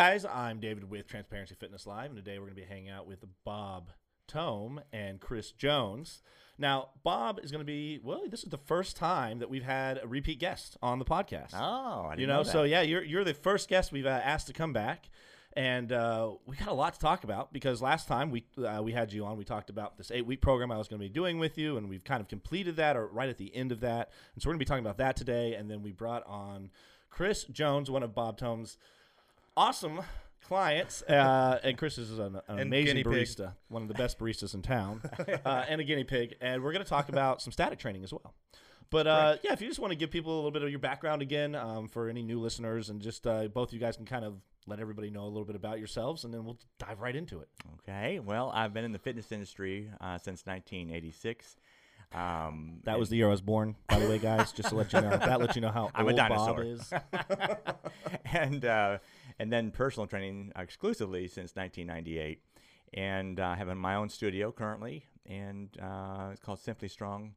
guys, I'm David with Transparency Fitness Live, and today we're going to be hanging out with Bob Tome and Chris Jones. Now, Bob is going to be well. This is the first time that we've had a repeat guest on the podcast. Oh, you know, know so yeah, you're you're the first guest we've uh, asked to come back, and uh, we got a lot to talk about because last time we uh, we had you on, we talked about this eight week program I was going to be doing with you, and we've kind of completed that or right at the end of that, and so we're going to be talking about that today, and then we brought on Chris Jones, one of Bob Tome's awesome clients, uh, and Chris is an, an amazing guinea pig. barista, one of the best baristas in town, uh, and a guinea pig, and we're going to talk about some static training as well. But uh, yeah, if you just want to give people a little bit of your background again um, for any new listeners, and just uh, both of you guys can kind of let everybody know a little bit about yourselves, and then we'll dive right into it. Okay. Well, I've been in the fitness industry uh, since 1986. Um, That was the year I was born, by the way, guys. Just to let you know, that lets you know how I'm a old Bob dinosaur. is. and uh, and then personal training exclusively since 1998, and uh, I have my own studio currently, and uh, it's called Simply Strong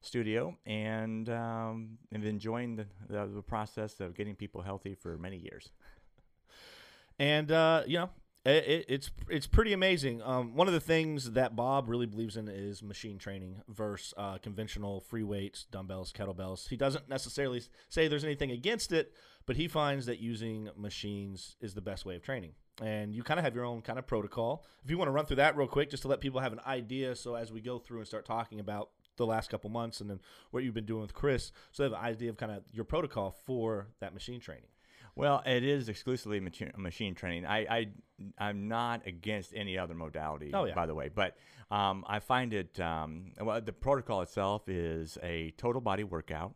Studio, and um, I've been enjoying the, the the process of getting people healthy for many years. and uh, you know it, it, it's it's pretty amazing. Um, one of the things that Bob really believes in is machine training versus uh, conventional free weights, dumbbells, kettlebells. He doesn't necessarily say there's anything against it, but he finds that using machines is the best way of training. And you kind of have your own kind of protocol. If you want to run through that real quick, just to let people have an idea, so as we go through and start talking about the last couple months and then what you've been doing with Chris, so they have an idea of kind of your protocol for that machine training. Well, it is exclusively machi- machine training. I, I I'm not against any other modality. Oh, yeah. By the way, but um, I find it um, well. The protocol itself is a total body workout,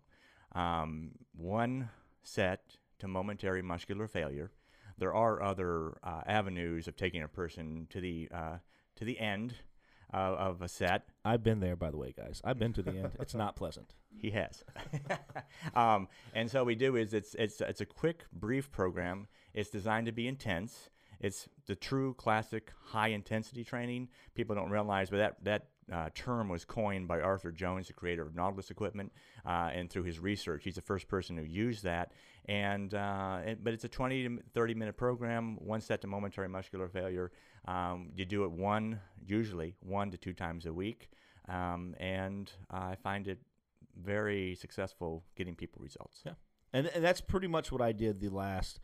um, one set to momentary muscular failure. There are other uh, avenues of taking a person to the uh, to the end uh, of a set. I've been there, by the way, guys. I've been to the end. It's not pleasant. He has. um, and so what we do is it's it's it's a quick, brief program. It's designed to be intense. It's the true classic high intensity training. People don't realize, but that that uh, term was coined by Arthur Jones, the creator of Nautilus equipment, uh, and through his research, he's the first person who used that. And, uh, and but it's a 20 to 30 minute program, one set to momentary muscular failure. Um, you do it one, usually one to two times a week, um, and I find it very successful getting people results. Yeah. And, and that's pretty much what I did the last.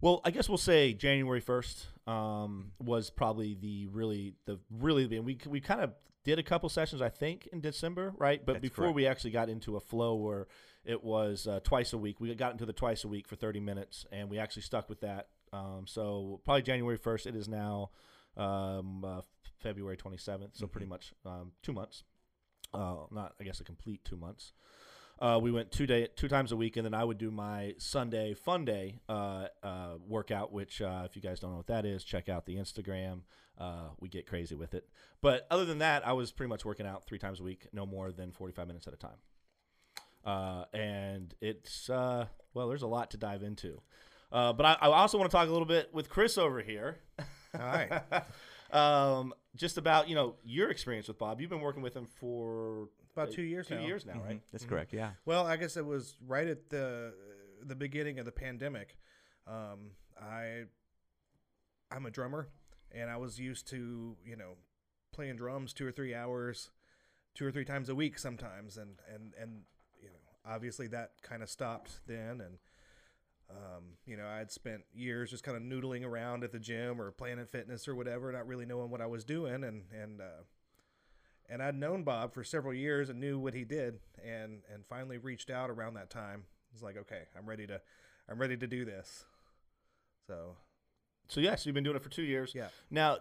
Well, I guess we'll say January first um, was probably the really the really the we we kind of did a couple sessions I think in December, right? But That's before correct. we actually got into a flow where it was uh, twice a week, we got into the twice a week for thirty minutes, and we actually stuck with that. Um, so probably January first. It is now um, uh, February twenty seventh. So pretty much um, two months. Uh, not I guess a complete two months. Uh, we went two day two times a week, and then I would do my Sunday Fun Day uh, uh, workout. Which, uh, if you guys don't know what that is, check out the Instagram. Uh, we get crazy with it. But other than that, I was pretty much working out three times a week, no more than forty five minutes at a time. Uh, and it's uh, well, there's a lot to dive into. Uh, but I, I also want to talk a little bit with Chris over here. All right. um, just about you know your experience with Bob. You've been working with him for About two years two now. years now, right? Mhm. That's correct. Yeah. Well, I guess it was right at the the beginning of the pandemic. Um, I I'm a drummer, and I was used to you know playing drums two or three hours, two or three times a week sometimes, and and and you know obviously that kind of stopped then, and um, you know I had spent years just kind of noodling around at the gym or Planet Fitness or whatever, not really knowing what I was doing, and and uh, and I'd known Bob for several years and knew what he did, and and finally reached out around that time. It's like, okay, I'm ready to, I'm ready to do this. So So yes, you've been doing it for two years. yeah, Now,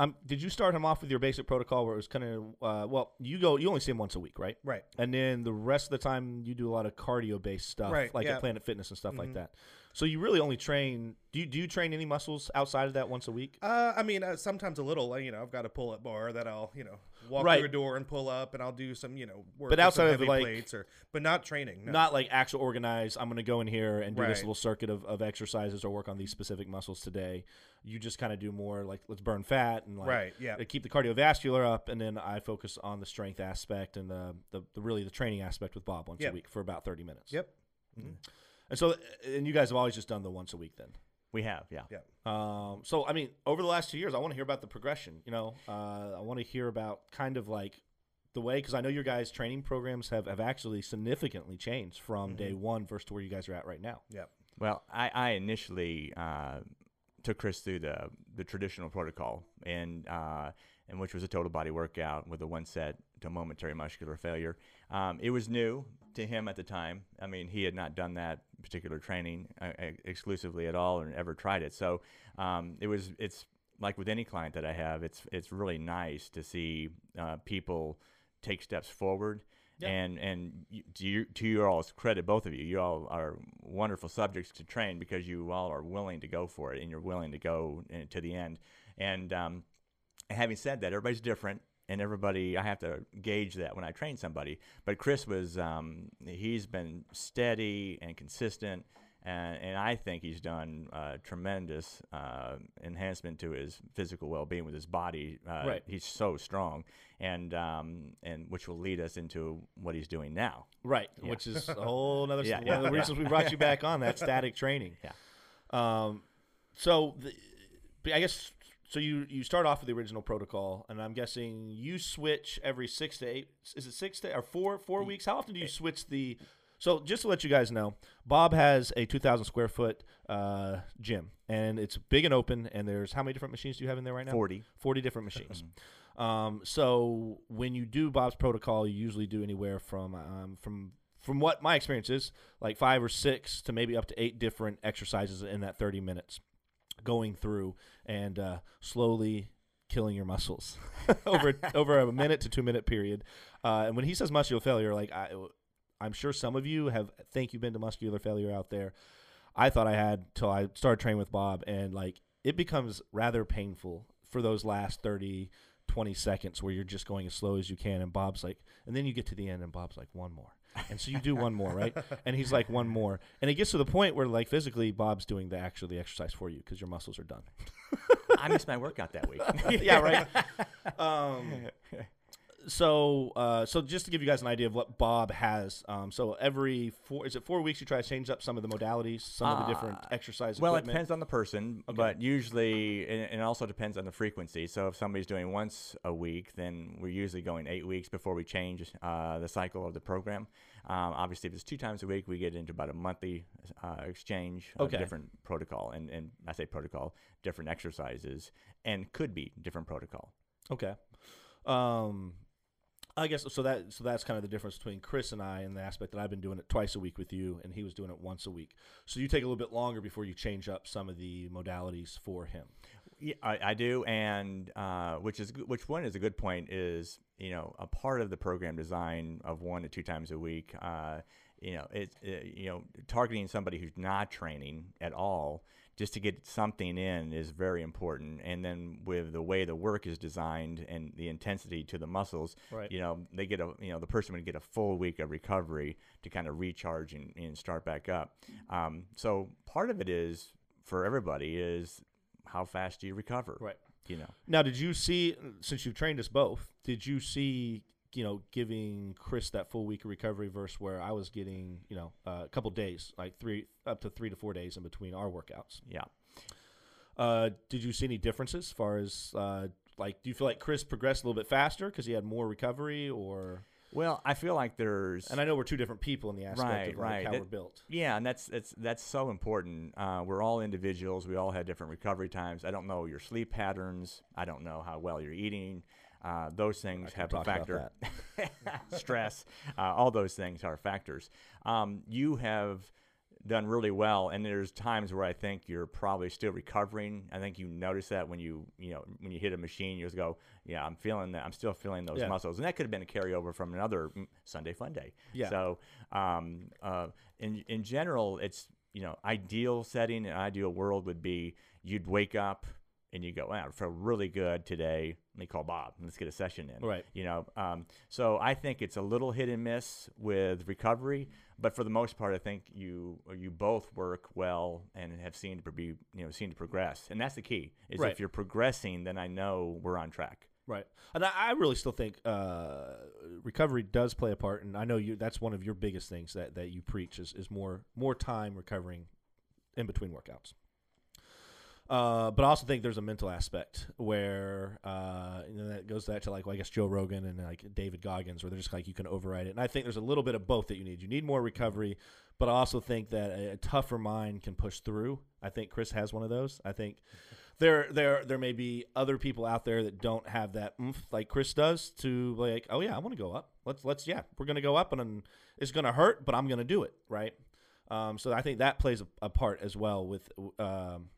um, did you start him off with your basic protocol where it was kind of uh, well, you go, you only see him once a week, right? right. And then the rest of the time you do a lot of cardio based stuff, Right, like yeah. at Planet Fitness and stuff like Mhm. that. So you really only train. Do you do you train any muscles outside of that once a week? Uh, I mean, uh, sometimes a little. uh, You know, I've got a pull-up bar that I'll, you know, walk Right. through a door and pull up, and I'll do some, you know, work But outside of, like- plates, or but not training. No. Not like actual organized. I'm going to go in here and do this little circuit of, of exercises or work on these specific muscles today. You just kind of do more like let's burn fat and like right. Yeah. to keep the cardiovascular up, and then I focus on the strength aspect and the the, the really the training aspect with Bob once a week for about thirty minutes. Yep. And so, and you guys have always just done the once a week then. We have, yeah. Yeah. Um, so I mean, over the last two years, I want to hear about the progression. You know, uh, I want to hear about kind of like the way because I know your guys' training programs have, have actually significantly changed from day one versus to where you guys are at right now. Yeah. Well, I, I initially uh, took Chris through the the traditional protocol, and uh, and which was a total body workout with a one set to momentary muscular failure. Um, it was new to him at the time. I mean, he had not done that particular training uh, exclusively at all, or ever tried it. So um, it was it's like with any client that I have, it's it's really nice to see uh, people take steps forward. Yeah. And and to, your, to your all's credit, both of you, you all are wonderful subjects to train because you all are willing to go for it and you're willing to go uh, to the end. And um, having said that, everybody's different, and everybody I have to gauge that when I train somebody. But Chris was um, he's been steady and consistent, and, and I think he's done uh, tremendous uh, enhancement to his physical well-being with his body. Uh, Right. He's so strong, and um, and which will lead us into what he's doing now. Right, Yeah. which is a whole other Yeah, one yeah, of the reasons we brought you back on that static training. Yeah. Um, so the, I guess so. You you start off with the original protocol, and I'm guessing you switch every six to eight. Is it six to or four four weeks? How often do you switch the? So just to let you guys know, Bob has a 2,000 square foot uh, gym, and it's big and open. And there's how many different machines do you have in there right now? Forty. 40 different machines. um, so when you do Bob's protocol, you usually do anywhere from um, from from what my experience is, like five or six to maybe up to eight different exercises in that 30 minutes, going through and uh, slowly killing your muscles over over a minute to two minute period. Uh, and when he says muscular failure, like I, I'm sure some of you have think you've been to muscular failure out there. I thought I had till I started training with Bob, and like it becomes rather painful for those last 30, 20 seconds where you're just going as slow as you can. And Bob's like, and then you get to the end, and Bob's like, one more. And so you do one more, right? And he's like, one more. And it gets to the point where, like, physically, Bob's doing the actual the exercise for you because your muscles are done. I missed my workout that week. yeah, right. Um, so, uh, so just to give you guys an idea of what Bob has, um, so every four is it four weeks you try to change up some of the modalities, some of the different Uh, exercise. Well, it depends on the person, Okay. but usually, and also depends on the frequency. So if somebody's doing once a week, then we're usually going eight weeks before we change uh, the cycle of the program. Um, obviously, if it's two times a week, we get into about a monthly uh, exchange of Okay. different protocol, and, and I say protocol, different exercises, and could be different protocol. Okay. Um, I guess so. That so that's kind of the difference between Chris and I in the aspect that I've been doing it twice a week with you, and he was doing it once a week. So you take a little bit longer before you change up some of the modalities for him. Yeah, I, I do, and uh, which is which one is a good point is you know a part of the program design of one to two times a week. Uh, you know, it's uh, you know targeting somebody who's not training at all just to get something in is very important. And then with the way the work is designed and the intensity to the muscles, Right. you know, they get a you know the person would get a full week of recovery to kind of recharge and, and start back up. Um, so part of it is for everybody is how fast do you recover? Right. You know. Now, did you see since you've trained us both? Did you see you know giving Chris that full week of recovery versus where I was getting you know uh, a couple days, like three up to three to four days in between our workouts? Yeah. Uh, did you see any differences as far as uh, like do you feel like Chris progressed a little bit faster because he had more recovery or? Well, I feel like there's And I know we're two different people in the aspect Right, of like right. how That- we're built. Yeah, and that's that's that's so important. Uh, we're all individuals. We all had different recovery times. I don't know your sleep patterns. I don't know how well you're eating. Uh, those things have a factor. Stress, uh, all those things are factors. Um, you have done really well, and there's times where I think you're probably still recovering. I think you notice that when you you know when you hit a machine, you just go, yeah, I'm feeling that. I'm still feeling those Yeah. muscles, and that could have been a carryover from another mm, Sunday Fun Day. Yeah. So um, uh, in in general, it's you know ideal setting, an ideal world would be you'd wake up and you go, wow, I feel really good today. Let me call Bob. And let's get a session in. Right. You know, um, so I think it's a little hit and miss with recovery, but for the most part, I think you you both work well and have seen to be you know seen to progress, and that's the key. Is Right. if you're progressing, then I know we're on track. Right. And I, I really still think uh, recovery does play a part, and I know you. That's one of your biggest things that, that you preach is, is more more time recovering in between workouts. Uh, but I also think there's a mental aspect where uh, that goes back to like well, I guess Joe Rogan and like David Goggins, where they're just like you can override it. And I think there's a little bit of both that you need. You need more recovery, but I also think that a, a tougher mind can push through. I think Chris has one of those. I think there there there may be other people out there that don't have that oomph like Chris does to like oh yeah I want to go up let's let's yeah we're gonna go up and, and it's gonna hurt but I'm gonna do it right um, so I think that plays a, a part as well with um,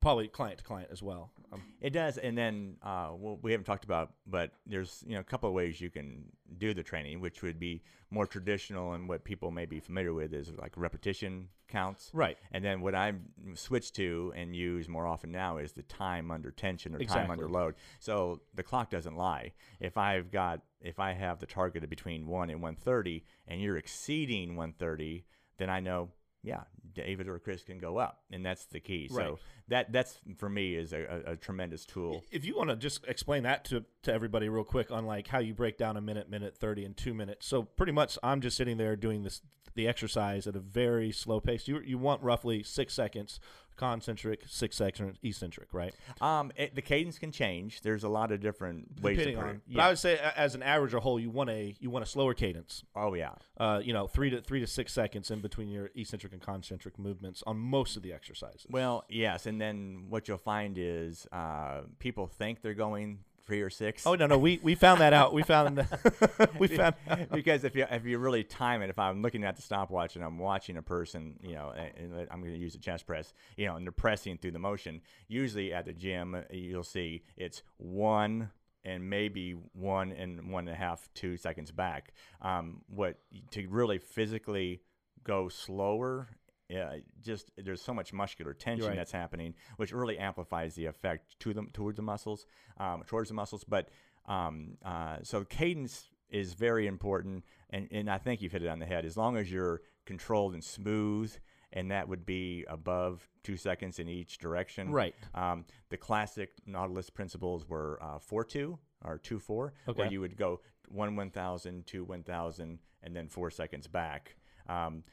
probably client to client as well. Um, It does, and then uh, well, we haven't talked about, but there's you know a couple of ways you can do the training, which would be more traditional and what people may be familiar with is like repetition counts. right. And then what I've switched to and use more often now is the time under tension or time under load. So the clock doesn't lie. If I've got if I have the target of between one and one thirty, and you're exceeding one thirty, then I know. Yeah, David or Chris can go up, and that's the key. Right. So that that's for me is a, a, a tremendous tool. If you want to just explain that to, to everybody real quick on like how you break down a minute, minute thirty, and two minutes. So pretty much, I'm just sitting there doing this the exercise at a very slow pace. You you want roughly six seconds concentric, six seconds eccentric, right? Um, it, the cadence can change. There's a lot of different ways Depending on. it. But I would say as an average or whole, you want a you want a slower cadence. oh yeah. Uh, you know, three to three to six seconds in between your eccentric and concentric movements on most of the exercises. Well, yes, and then what you'll find is uh, people think they're going three or six. Oh no, no, we we found that out. We found we found because if you if you really time it, if I'm looking at the stopwatch and I'm watching a person, you know, and, and I'm going to use a chest press, you know, and they're pressing through the motion. Usually at the gym, uh, you'll see it's one and maybe one and one and a half, two seconds back. Um, what to really physically go slower. Yeah, just there's so much muscular tension right. that's happening, which really amplifies the effect to them toward the muscles, um, towards the muscles. But um, uh, so cadence is very important, and, and I think you've hit it on the head. As long as you're controlled and smooth, and that would be above two seconds in each direction. Right. Um, the classic Nautilus principles were uh, four two or two four, where you would go one one thousand, two one thousand, and then four seconds back. Um,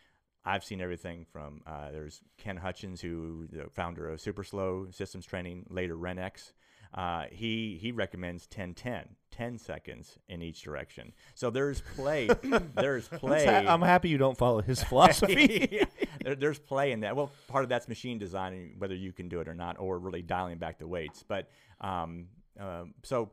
I've seen everything from uh, there's Ken Hutchins, who the founder of Super Slow Systems Training, later Renex. Uh, he he recommends 10 10, 10 seconds in each direction. So there's play. there's play. I'm happy you don't follow his philosophy. Yeah. There, there's play in that. Well, part of that's machine designing, whether you can do it or not, or really dialing back the weights. But um, um, so,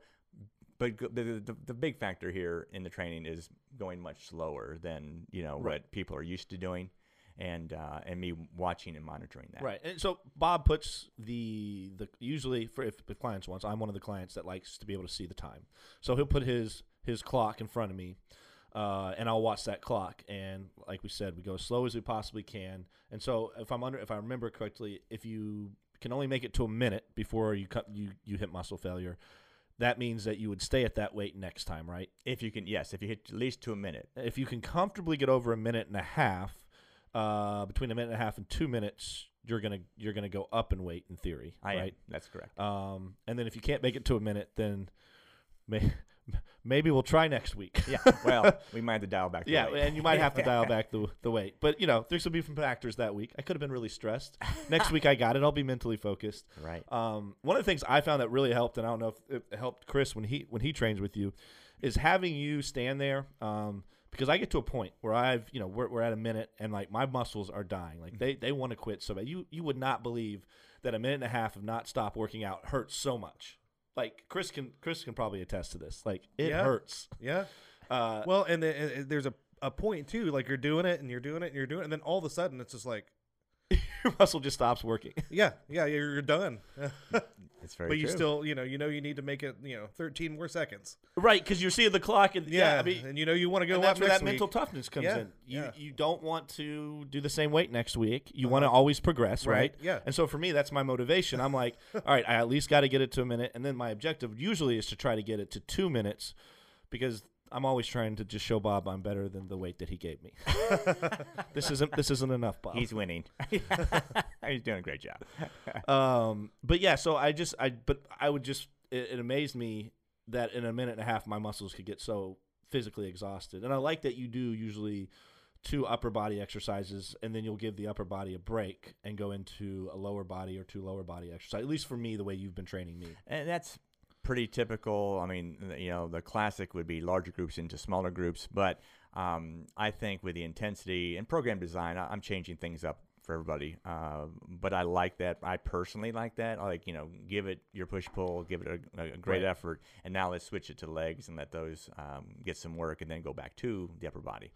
but the, the the big factor here in the training is going much slower than you know Right. what people are used to doing, and uh, and me watching and monitoring that. Right. And so Bob puts the the usually for if the clients wants, I'm one of the clients that likes to be able to see the time. So he'll put his his clock in front of me. Uh, and I'll watch that clock, and like we said, we go as slow as we possibly can. And so, if I'm under, if I remember correctly, if you can only make it to a minute before you cut, you you hit muscle failure, that means that you would stay at that weight next time, right? If you can, yes, if you hit at least to a minute. if you can comfortably get over a minute and a half, uh, between a minute and a half and two minutes, you're gonna you're gonna go up in weight in theory, I am. That's correct. Um, and then if you can't make it to a minute, then may, maybe we'll try next week. yeah. Well, we might have to dial back. the Yeah, weight. and you might have to dial back the the weight, but you know there's some different factors that week. I could have been really stressed. Next week I got it. I'll be mentally focused. Right. Um, one of the things I found that really helped, and I don't know if it helped Chris when he when he trains with you, is having you stand there. Um, because I get to a point where I've you know we're, we're at a minute and like my muscles are dying, like they they want to quit so bad. You you would not believe that a minute and a half of not stop working out hurts so much. Like Chris can Chris can probably attest to this. Like it Yeah. hurts. Yeah. Uh, Well, and, the, and there's a, a point too. Like you're doing it and you're doing it and you're doing it, and then all of a sudden it's just like, your muscle just stops working. yeah, yeah, you're, you're done. It's very but you true. still, you know, you know, you need to make it, you know, 13 more seconds. right, because you're seeing the clock and yeah, Yeah, I mean and you know you want to go and up that's where next that week. mental toughness comes Yeah, in. You yeah. you don't want to do the same weight next week. You Uh-huh. want to always progress, right? Right, yeah. And so for me, that's my motivation. I'm like, all right, I at least got to get it to a minute, and then my objective usually is to try to get it to two minutes, because I'm always trying to just show Bob I'm better than the weight that he gave me. this isn't this isn't enough, Bob. He's winning. He's doing a great job. Um, but yeah, so I just I but I would just it, it amazed me that in a minute and a half my muscles could get so physically exhausted, and I like that you do usually two upper body exercises, and then you'll give the upper body a break and go into a lower body or two lower body exercise. At least for me, the way you've been training me. And that's pretty typical. I mean, you know, the classic would be larger groups into smaller groups, but um, I think with the intensity and program design, I- I'm changing things up for everybody. Uh, but I like that. I personally like that. I like, you know, give it your push pull, give it a, a great Right. effort, and now let's switch it to legs and let those um, get some work, and then go back to the upper body.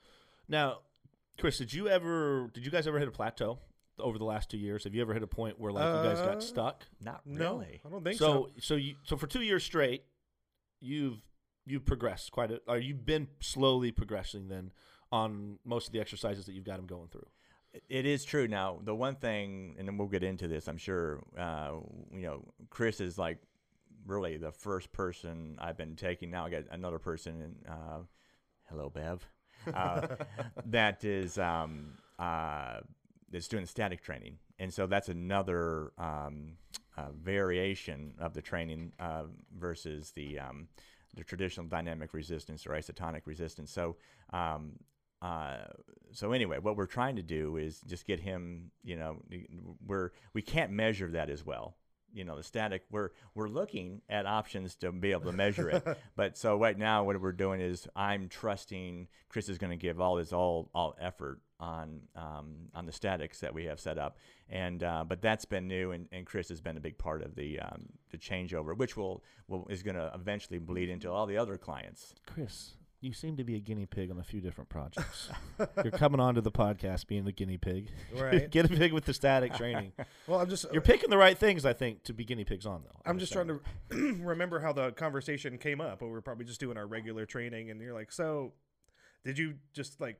Now, Chris, did you ever? Did you guys ever hit a plateau over the last two years? Have you ever hit a point where like you guys Uh, got stuck? Not No, really. I don't think so. so so you so for two years straight, you've you've progressed quite a. Or you've been slowly progressing then on most of the exercises that you've got them going through. It is true. Now, the one thing, and then we'll get into this, I'm sure, uh, you know, Chris is like really the first person I've been taking. Now I got another person, in, uh, hello, Bev, uh, that is um, uh, that's doing static training. And so that's another um, uh, variation of the training uh, versus the um, the traditional dynamic resistance or isotonic resistance. So um, uh, so anyway, what we're trying to do is just get him. You know, we're we can't measure that as well. You know, the static. We're we're looking at options to be able to measure it. but so right now, what we're doing is I'm trusting Chris is going to give all his all all effort on um, on the statics that we have set up. And uh, but that's been new, and, and Chris has been a big part of the um, the changeover, which will, will is going to eventually bleed into all the other clients. Chris, you seem to be a guinea pig on a few different projects. You're coming onto the podcast being a guinea pig. Right. Get a pig with the static training. Well, I'm just You're picking the right things, I think, to be guinea pigs on though. I'm just trying to remember how the conversation came up. But we were probably just doing our regular training, and you're like, "So, did you just like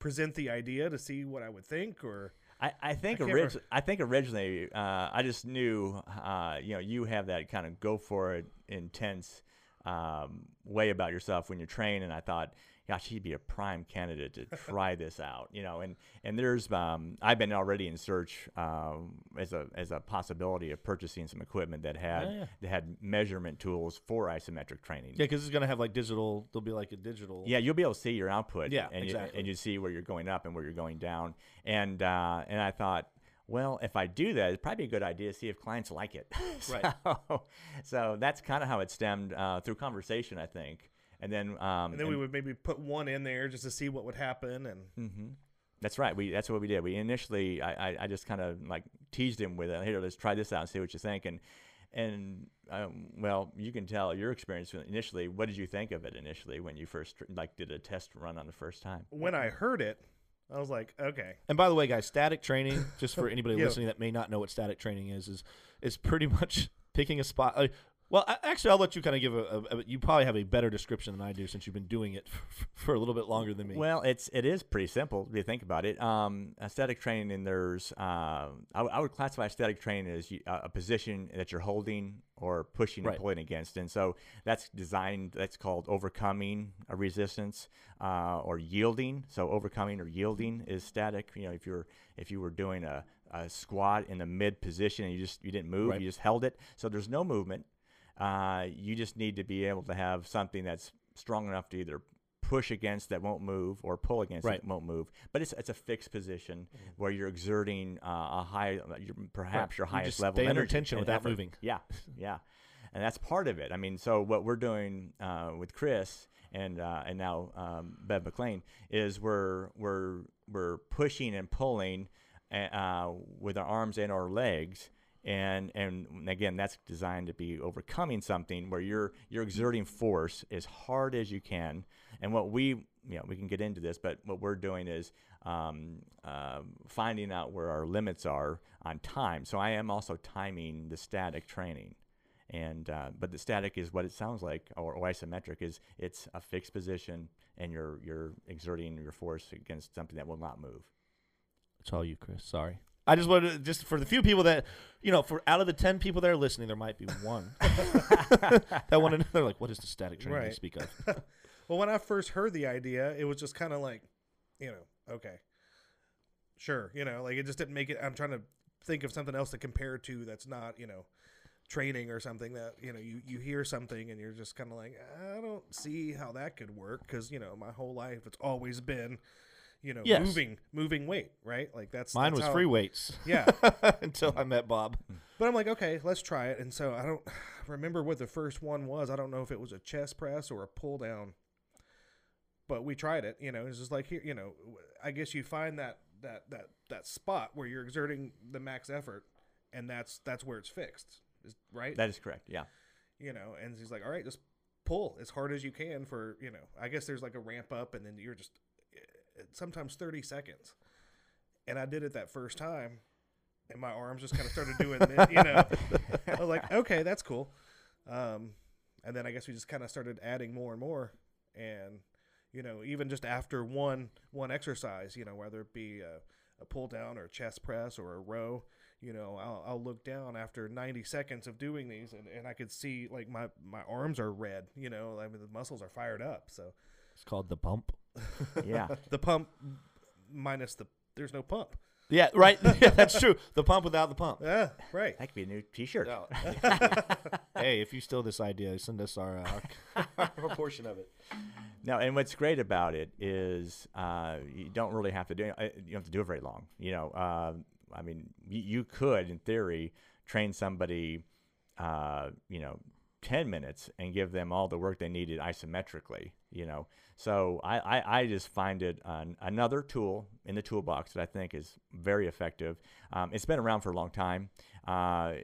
present the idea to see what I would think, or I, I think can't orig- I think originally uh, I just knew uh, you know you have that kind of go for it intense um, way about yourself when you train, and I thought, gosh, he'd be a prime candidate to try this out, you know. And and there's um, I've been already in search um, as a as a possibility of purchasing some equipment that had Yeah, yeah. that had measurement tools for isometric training. Yeah, because it's gonna have like digital. There'll be like a digital. Yeah, you'll be able to see your output. Yeah, and exactly. You, and you see where you're going up and where you're going down. And uh, and I thought, well, if I do that, it's probably a good idea to see if clients like it. Right. so, so that's kind of how it stemmed uh, through conversation, I think. And then um, and then we would maybe put one in there just to see what would happen, and hmm That's right. We that's what we did. We initially, I, I, I just kind of like teased him with it. Here, let's try this out and see what you think. And and um, well, you can tell your experience initially. What did you think of it initially when you first like did a test run on the first time? when I heard it, I was like, "Okay, And by the way, guys, static training, just for anybody Yeah. listening that may not know what static training is, is is pretty much picking a spot. Uh, well, I, actually, I'll let you kind of give a, a, a- You probably have a better description than I do since you've been doing it for, for a little bit longer than me. Well, it's it is pretty simple if you think about it. Um, static training, and there's uh, I, would classify static training as you, uh, a position that you're holding or pushing Right. and pulling against, and so that's designed. That's called overcoming a resistance uh, or yielding. So overcoming or yielding is static. You know, if you're if you were doing a, a squat in the mid position and you just you didn't move, Right. you just held it. So there's no movement. Uh, you just need to be able to have something that's strong enough to either push against that won't move or pull against Right. that won't move. But it's it's a fixed position where you're exerting uh, a high, your, perhaps your You highest just level of energy tension without effort. moving. Yeah, yeah, and that's part of it. I mean, so what we're doing uh, with Chris and uh, and now um, Bev McLean is we're we're we're pushing and pulling uh, with our arms and our legs. And and again, that's designed to be overcoming something where you're you're exerting force as hard as you can. And what we you know we can get into this, but what we're doing is um, uh, finding out where our limits are on time. So I am also timing the static training and uh, but the static is what it sounds like or, or isometric is it's a fixed position and you're you're exerting your force against something that will not move It's all you, Chris. Sorry. I just wanted to, just for the few people that you know, for out of the ten people that are listening, there might be one that want to know. They're like, "What is the static training you speak of?" Well, when I first heard the idea, it was just kind of like, you know, okay, sure, you know, like it just didn't make it. I'm trying to think of something else to compare to that's not, you know, training or something that you know you, you hear something and you're just kind of like I don't see how that could work because you know my whole life it's always been you know Yes. moving moving weight right like that's Mine that's was how- free weights yeah until I met Bob. but I'm like okay let's try it and so I don't remember what the first one was I don't know if it was a chest press or a pull down but we tried it you know it's just like here you know I guess you find that that that that spot where you're exerting the max effort and that's that's where it's fixed is right That is correct. Yeah. you know, and he's like, all right, just pull as hard as you can for, you know, I guess there's like a ramp up and then you're just sometimes 30 seconds. And I did it that first time and my arms just kind of started doing this, you know. I was like, okay, that's cool. Um, and then I guess we just kind of started adding more and more. And, you know, even just after one one exercise, you know, whether it be a, a pull down or a chest press or a row, you know, I'll, I'll look down after 90 seconds of doing these and, and I could see like my, my arms are red, you know, I mean, the muscles are fired up. So It's called the pump. Yeah. the pump minus the, there's no pump. Yeah, right. yeah, that's true. The pump without the pump. Yeah, right. that could be a new T-shirt. No. hey, if you steal this idea, send us our, uh, our, our portion of it. No, and what's great about it is uh, you don't really have to do uh, you don't have to do it very long. You know, uh, I mean, you, you could, in theory, train somebody, uh, you know, ten minutes and give them all the work they needed isometrically. You know, so I, I, I just find it an, another tool in the toolbox that I think is very effective. Um, it's been around for a long time, uh,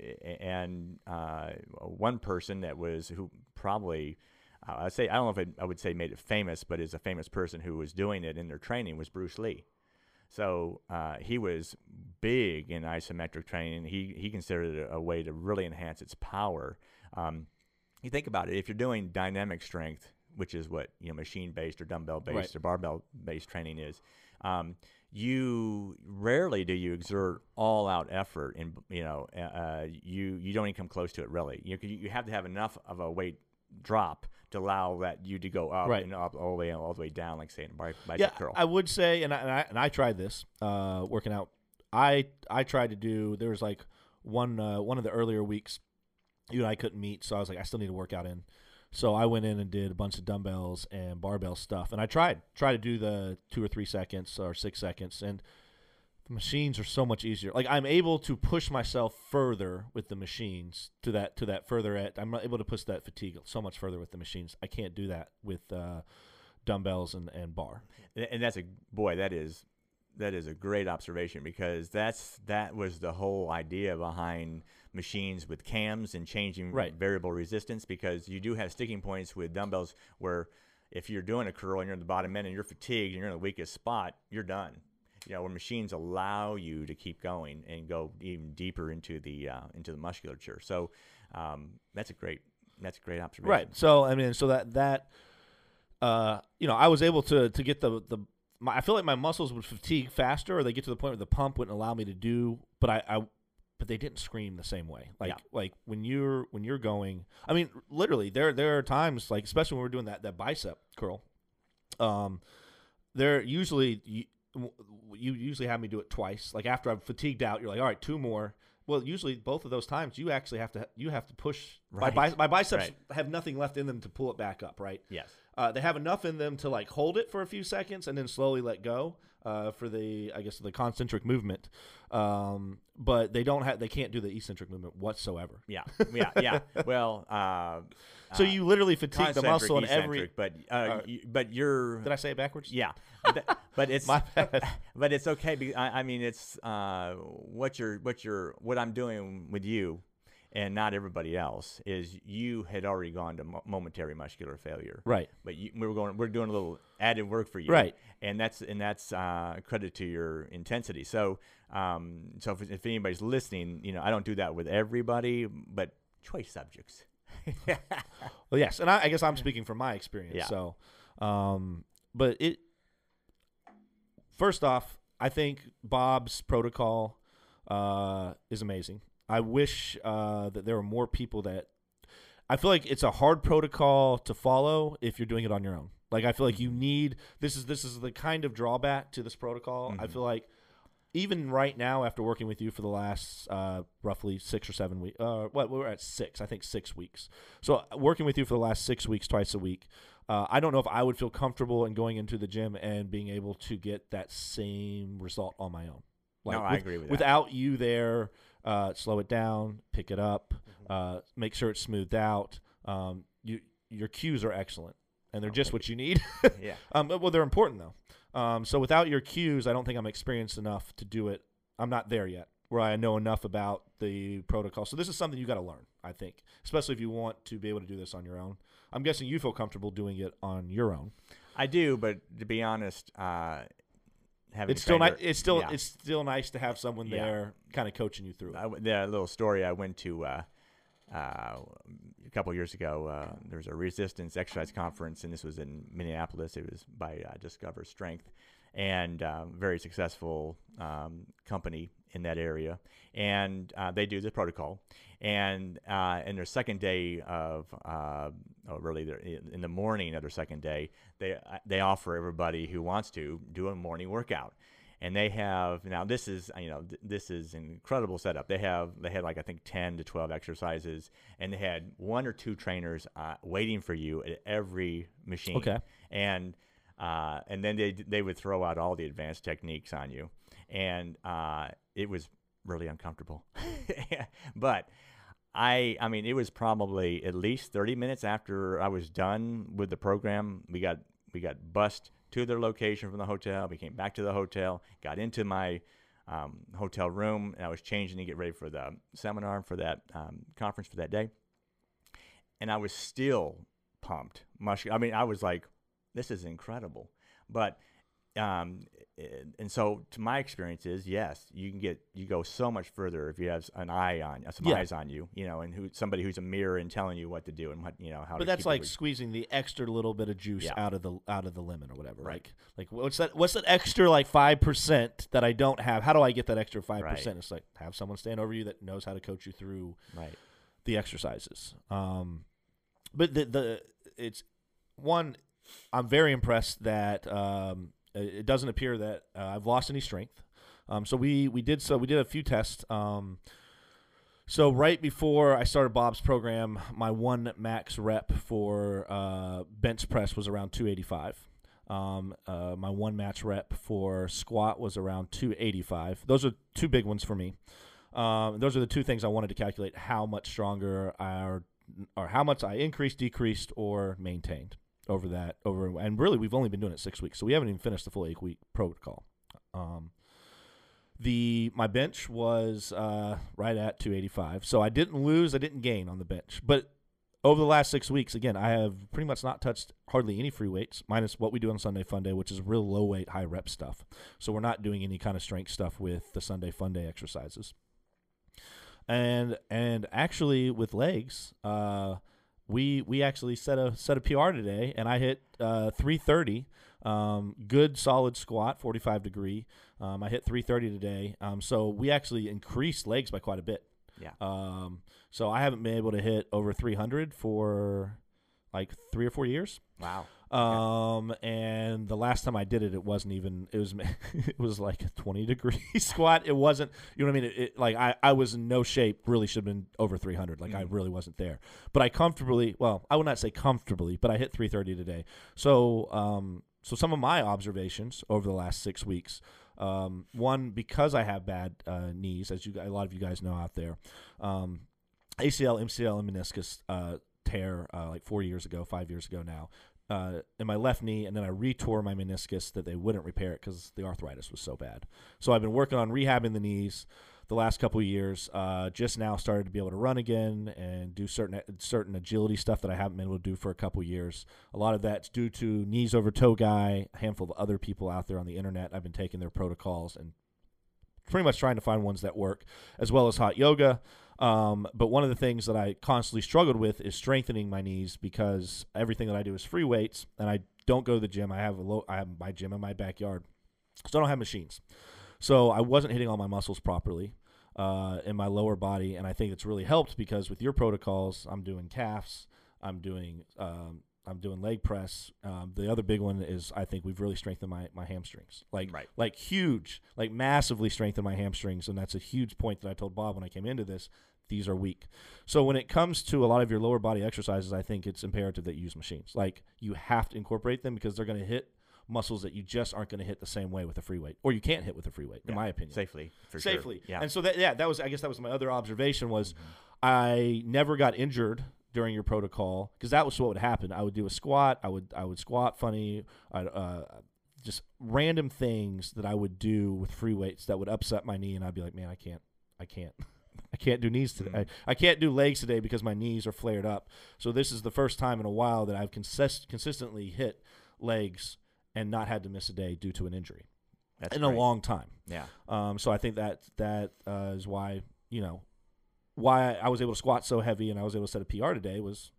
and uh, one person that was who probably uh, I say I don't know if it, I would say made it famous, but is a famous person who was doing it in their training was Bruce Lee. So uh, he was big in isometric training. He he considered it a way to really enhance its power. Um, you think about it, if you're doing dynamic strength, which is what you know machine based or dumbbell based Right. or barbell based training is, um, you rarely do you exert all out effort, and you know uh, uh, you you don't even come close to it really. You you have to have enough of a weight drop to allow that you to go up Right. and up all the way all the way down, like say in a bicep Yeah, curl. I would say, and I, and I and I tried this uh, working out. I I tried to do. There was like one uh, one of the earlier weeks, you and I couldn't meet, so I was like, I still need to work out in. So I went in and did a bunch of dumbbells and barbell stuff, and I tried tried to do the two or three seconds or six seconds, and the machines are so much easier. Like I'm able to push myself further with the machines to that to that further at. I'm able to push that fatigue so much further with the machines. I can't do that with uh, dumbbells and, and bar. and and that's a boy that is that is a great observation because that's that was the whole idea behind machines with cams and changing Right. variable resistance because you do have sticking points with dumbbells where if you're doing a curl and you're in the bottom end and you're fatigued and you're in the weakest spot you're done you know where machines allow you to keep going and go even deeper into the uh, into the musculature so um, that's a great that's a great observation Right. So I mean, so that that uh, you know, I was able to to get the the. My, I feel like my muscles would fatigue faster, or they get to the point where the pump wouldn't allow me to do. But I, I but they didn't scream the same way. Like Yeah. like when you're when you're going. I mean, literally, there there are times like especially when we're doing that that bicep curl. Um, there usually you, you usually have me do it twice. Like after I'm fatigued out, you're like, all right, two more. Well, usually both of those times you actually have to you have to push. My, Right. bi- my biceps Right. have nothing left in them to pull it back up. Right. yes Uh, they have enough in them to like hold it for a few seconds and then slowly let go uh, for the I guess the concentric movement. Um, but they don't have they can't do the eccentric movement whatsoever. yeah yeah yeah well uh, So uh, you literally fatigue the muscle in every. but uh, Uh, but you're Did I say it backwards? yeah, but, but it's My bad. but it's okay. Because, I, I mean, it's uh, what you're what you're what I'm doing with you, and not everybody else is you had already gone to mo- momentary muscular failure, Right. but you, we were going we're doing a little added work for you, Right. And that's and that's uh, credit to your intensity. So um, so if, if anybody's listening, you know, I don't do that with everybody, but choice subjects. Well, yes, and I, I guess I'm speaking from my experience. Yeah. So, um, but it first off, I think Bob's protocol uh, is amazing. I wish uh, that there were more people that. I feel like it's a hard protocol to follow if you're doing it on your own. Like I feel like you need this is this is the kind of drawback to this protocol. I Mhm. feel like even right now, after working with you for the last uh, roughly six or seven weeks, uh, what we're at six, I think six weeks. So uh, working with you for the last six weeks, twice a week, uh, I don't know if I would feel comfortable in going into the gym and being able to get that same result on my own. No, I agree with that. Without you there, uh, slow it down, pick it up, Mm-hmm. uh, make sure it's smoothed out. Um, you your cues are excellent, and they're Oh, just what you need. yeah. um, but- well, they're important though. Um, so without your cues, I don't think I'm experienced enough to do it. I'm not there yet, where I know enough about the protocol. So this is something you got to learn, I think, especially if you want to be able to do this on your own. I'm guessing you feel comfortable doing it on your own. I do, but to be honest, uh, having It's still nice. It's still yeah. it's still nice to have someone Yeah. there, kind of coaching you through. I the little story I went to uh, uh, a couple years ago. Uh, there was a resistance exercise conference, and this was in Minneapolis. It was by uh, Discover Strength, and uh, very successful um, company in that area. And uh, they do the protocol. And uh, in their second day of, uh, oh, really, their- in the morning of their second day, they uh, they offer everybody who wants to do a morning workout and they have now this is you know th- this is an incredible setup they have they had like i think 10 to 12 exercises and they had one or two trainers uh, waiting for you at every machine Okay. and uh, and then they they would throw out all the advanced techniques on you and uh, it was really uncomfortable. But I I mean it was probably at least 30 minutes after I was done with the program we got we got bussed to their location from the hotel. We came back to the hotel got into my um, hotel room and I was changing to get ready for the seminar for that um, conference for that day. And I was still pumped mush I mean I was like this is incredible. But um, and- so to my experience is yes you can get you go so much further if you have an eye on some Yeah. eyes on you you know and who somebody who's a mirror and telling you what to do and what you know how to do But that's like squeezing the extra little bit of juice Yeah. out of the out of the lemon or whatever. Right. Like like what's that? What's that extra like five percent that I don't have? How do I get that extra five percent? Right. It's like have someone stand over you that knows how to coach you through right the exercises. Um, but the the it's one. I'm very impressed that um, it doesn't appear that uh, I've lost any strength. Um, so we we did so we did a few tests. Um, so right before I started Bob's program, my one max rep for uh, bench press was around 285. Um, uh, my one match rep for squat was around 285. Those are two big ones for me. Um, those are the two things I wanted to calculate how much stronger our or how much I increased, decreased, or maintained over that over. And really, we've only been doing it six weeks, so we haven't even finished the full eight week protocol. Um, the my bench was uh, right at 285, so I didn't lose, I didn't gain on the bench, but over the last six weeks, again, I have pretty much not touched hardly any free weights, minus what we do on Sunday Fun Day, which is real low weight, high rep stuff. So we're not doing any kind of strength stuff with the Sunday Fun Day exercises. And and actually with legs, uh, we we actually set a set a PR today, and I hit uh, 330. Um, good solid squat, 45 degree. Um, I hit 330 today. Um, so we actually increased legs by quite a bit. yeah Um, so I haven't been able to hit over 300 for like three or four years. wow Um, and the last time I did it, it wasn't even. It was it was like a 20 degree squat. It wasn't. You know what I mean? It, it, like I I was in no shape. Really should have been over 300. Like I Mhm. really wasn't there. But I comfortably. Well, I would not say comfortably, but I hit 330 today. So um, so some of my observations over the last six weeks. Um, one because I have bad uh, knees, as you a lot of you guys know out there. Um, ACL, MCL, and meniscus uh, tear uh, like four years ago, five years ago now, uh, in my left knee, and then I retore my meniscus that they wouldn't repair it because the arthritis was so bad. So I've been working on rehabbing the knees the last couple years. Uh, just now started to be able to run again and do certain certain agility stuff that I haven't been able to do for a couple years. A lot of that's due to knees over toe guy, a handful of other people out there on the internet. I've been taking their protocols and pretty much trying to find ones that work, as well as hot yoga. Um, but one of the things that I constantly struggled with is strengthening my knees because everything that I do is free weights, and I don't go to the gym. I have a low, I have my gym in my backyard, so I don't have machines. So I wasn't hitting all my muscles properly uh, in my lower body, and I think it's really helped because with your protocols, I'm doing calves, I'm doing um, I'm doing leg press. Um, the other big one is I think we've really strengthened my, my hamstrings, like Right. like huge, like massively strengthened my hamstrings, and that's a huge point that I told Bob when I came into this. These are weak. So when it comes to a lot of your lower body exercises, I think it's imperative that you use machines. Like you have to incorporate them because they're going to hit muscles that you just aren't going to hit the same way with a free weight, or you can't hit with a free weight, in my opinion safely for sure. safely. Yeah. And so that yeah, that was I guess that was my other observation was Mm-hmm. I never got injured during your protocol because that was what would happen. I would do a squat. I would I would squat funny. I'd, uh, just random things that I would do with free weights that would upset my knee, and I'd be like, man, I can't, I can't. I can't do knees today. Mhm. I, I can't do legs today because my knees are flared up. So this is the first time in a while that I've consist- consistently hit legs and not had to miss a day due to an injury That's in great. a long time. Yeah. Um, so I think that that uh, is why you know why I was able to squat so heavy and I was able to set a PR today was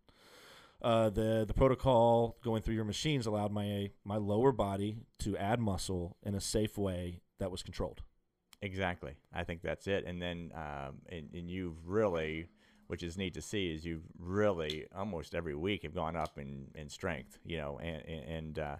uh, the the protocol going through your machines allowed my my lower body to add muscle in a safe way that was controlled. Exactly. I think that's it. And then, um, and, and you've really, which is neat to see, is you've really almost every week have gone up in, in strength, you know, and, and, uh,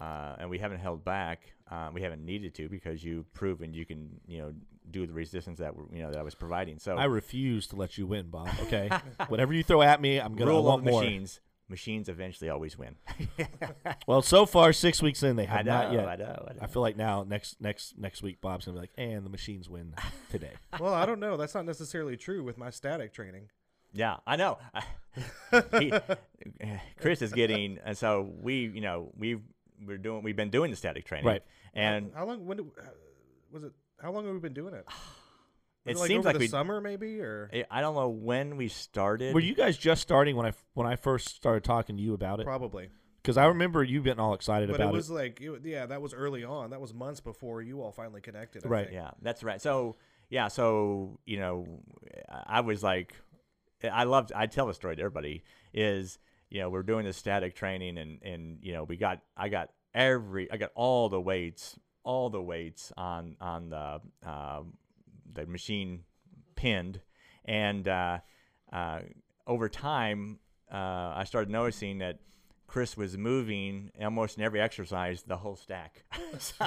uh, and we haven't held back. Uh, we haven't needed to because you've proven you can, you know, do the resistance that you know that I was providing. So I refuse to let you win, Bob. Okay, whatever you throw at me, I'm gonna rule want of more. machines. Machines eventually always win. Well, so far six weeks in, they I have know. not yet. I know. I know. I feel like now next next next week Bob's gonna be like, and the machines win today. well, I don't know. That's not necessarily true with my static training. Yeah, I know. he, Chris is getting, and so we, you know, we we're doing, we've been doing the static training, Right. And how long? When do, uh, was it? How long have we been doing it? Was it like seems over like the we. summer, maybe, or I- I don't know when we started. Were you guys just starting when I when I first started talking to you about it? probably. Because I remember you getting all excited But about it. But it was like, it, yeah, that was early on. That was months before you all finally connected. I Right. think. Yeah, that's right. So yeah, so you know, I was like, I loved. I tell the story to everybody. Is you know we're doing this static training and and you know we got I got every I got all the weights all the weights on on the uh, the machine pinned and uh, uh, over time uh, I started noticing that Chris was moving almost in every exercise the whole stack. so,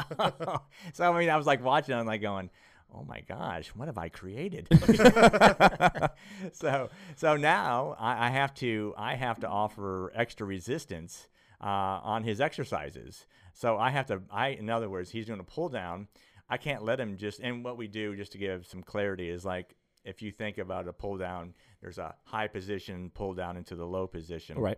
so, I mean, I was like watching, I'm like going, "Oh my gosh, what have I created?" so, so now I, I have to I have to offer extra resistance uh, on his exercises. So I have to I, in other words, he's doing a pull down. I can't let him just. And what we do, just to give some clarity, is like if you think about a pull down, there's a high position pull down into the low position right.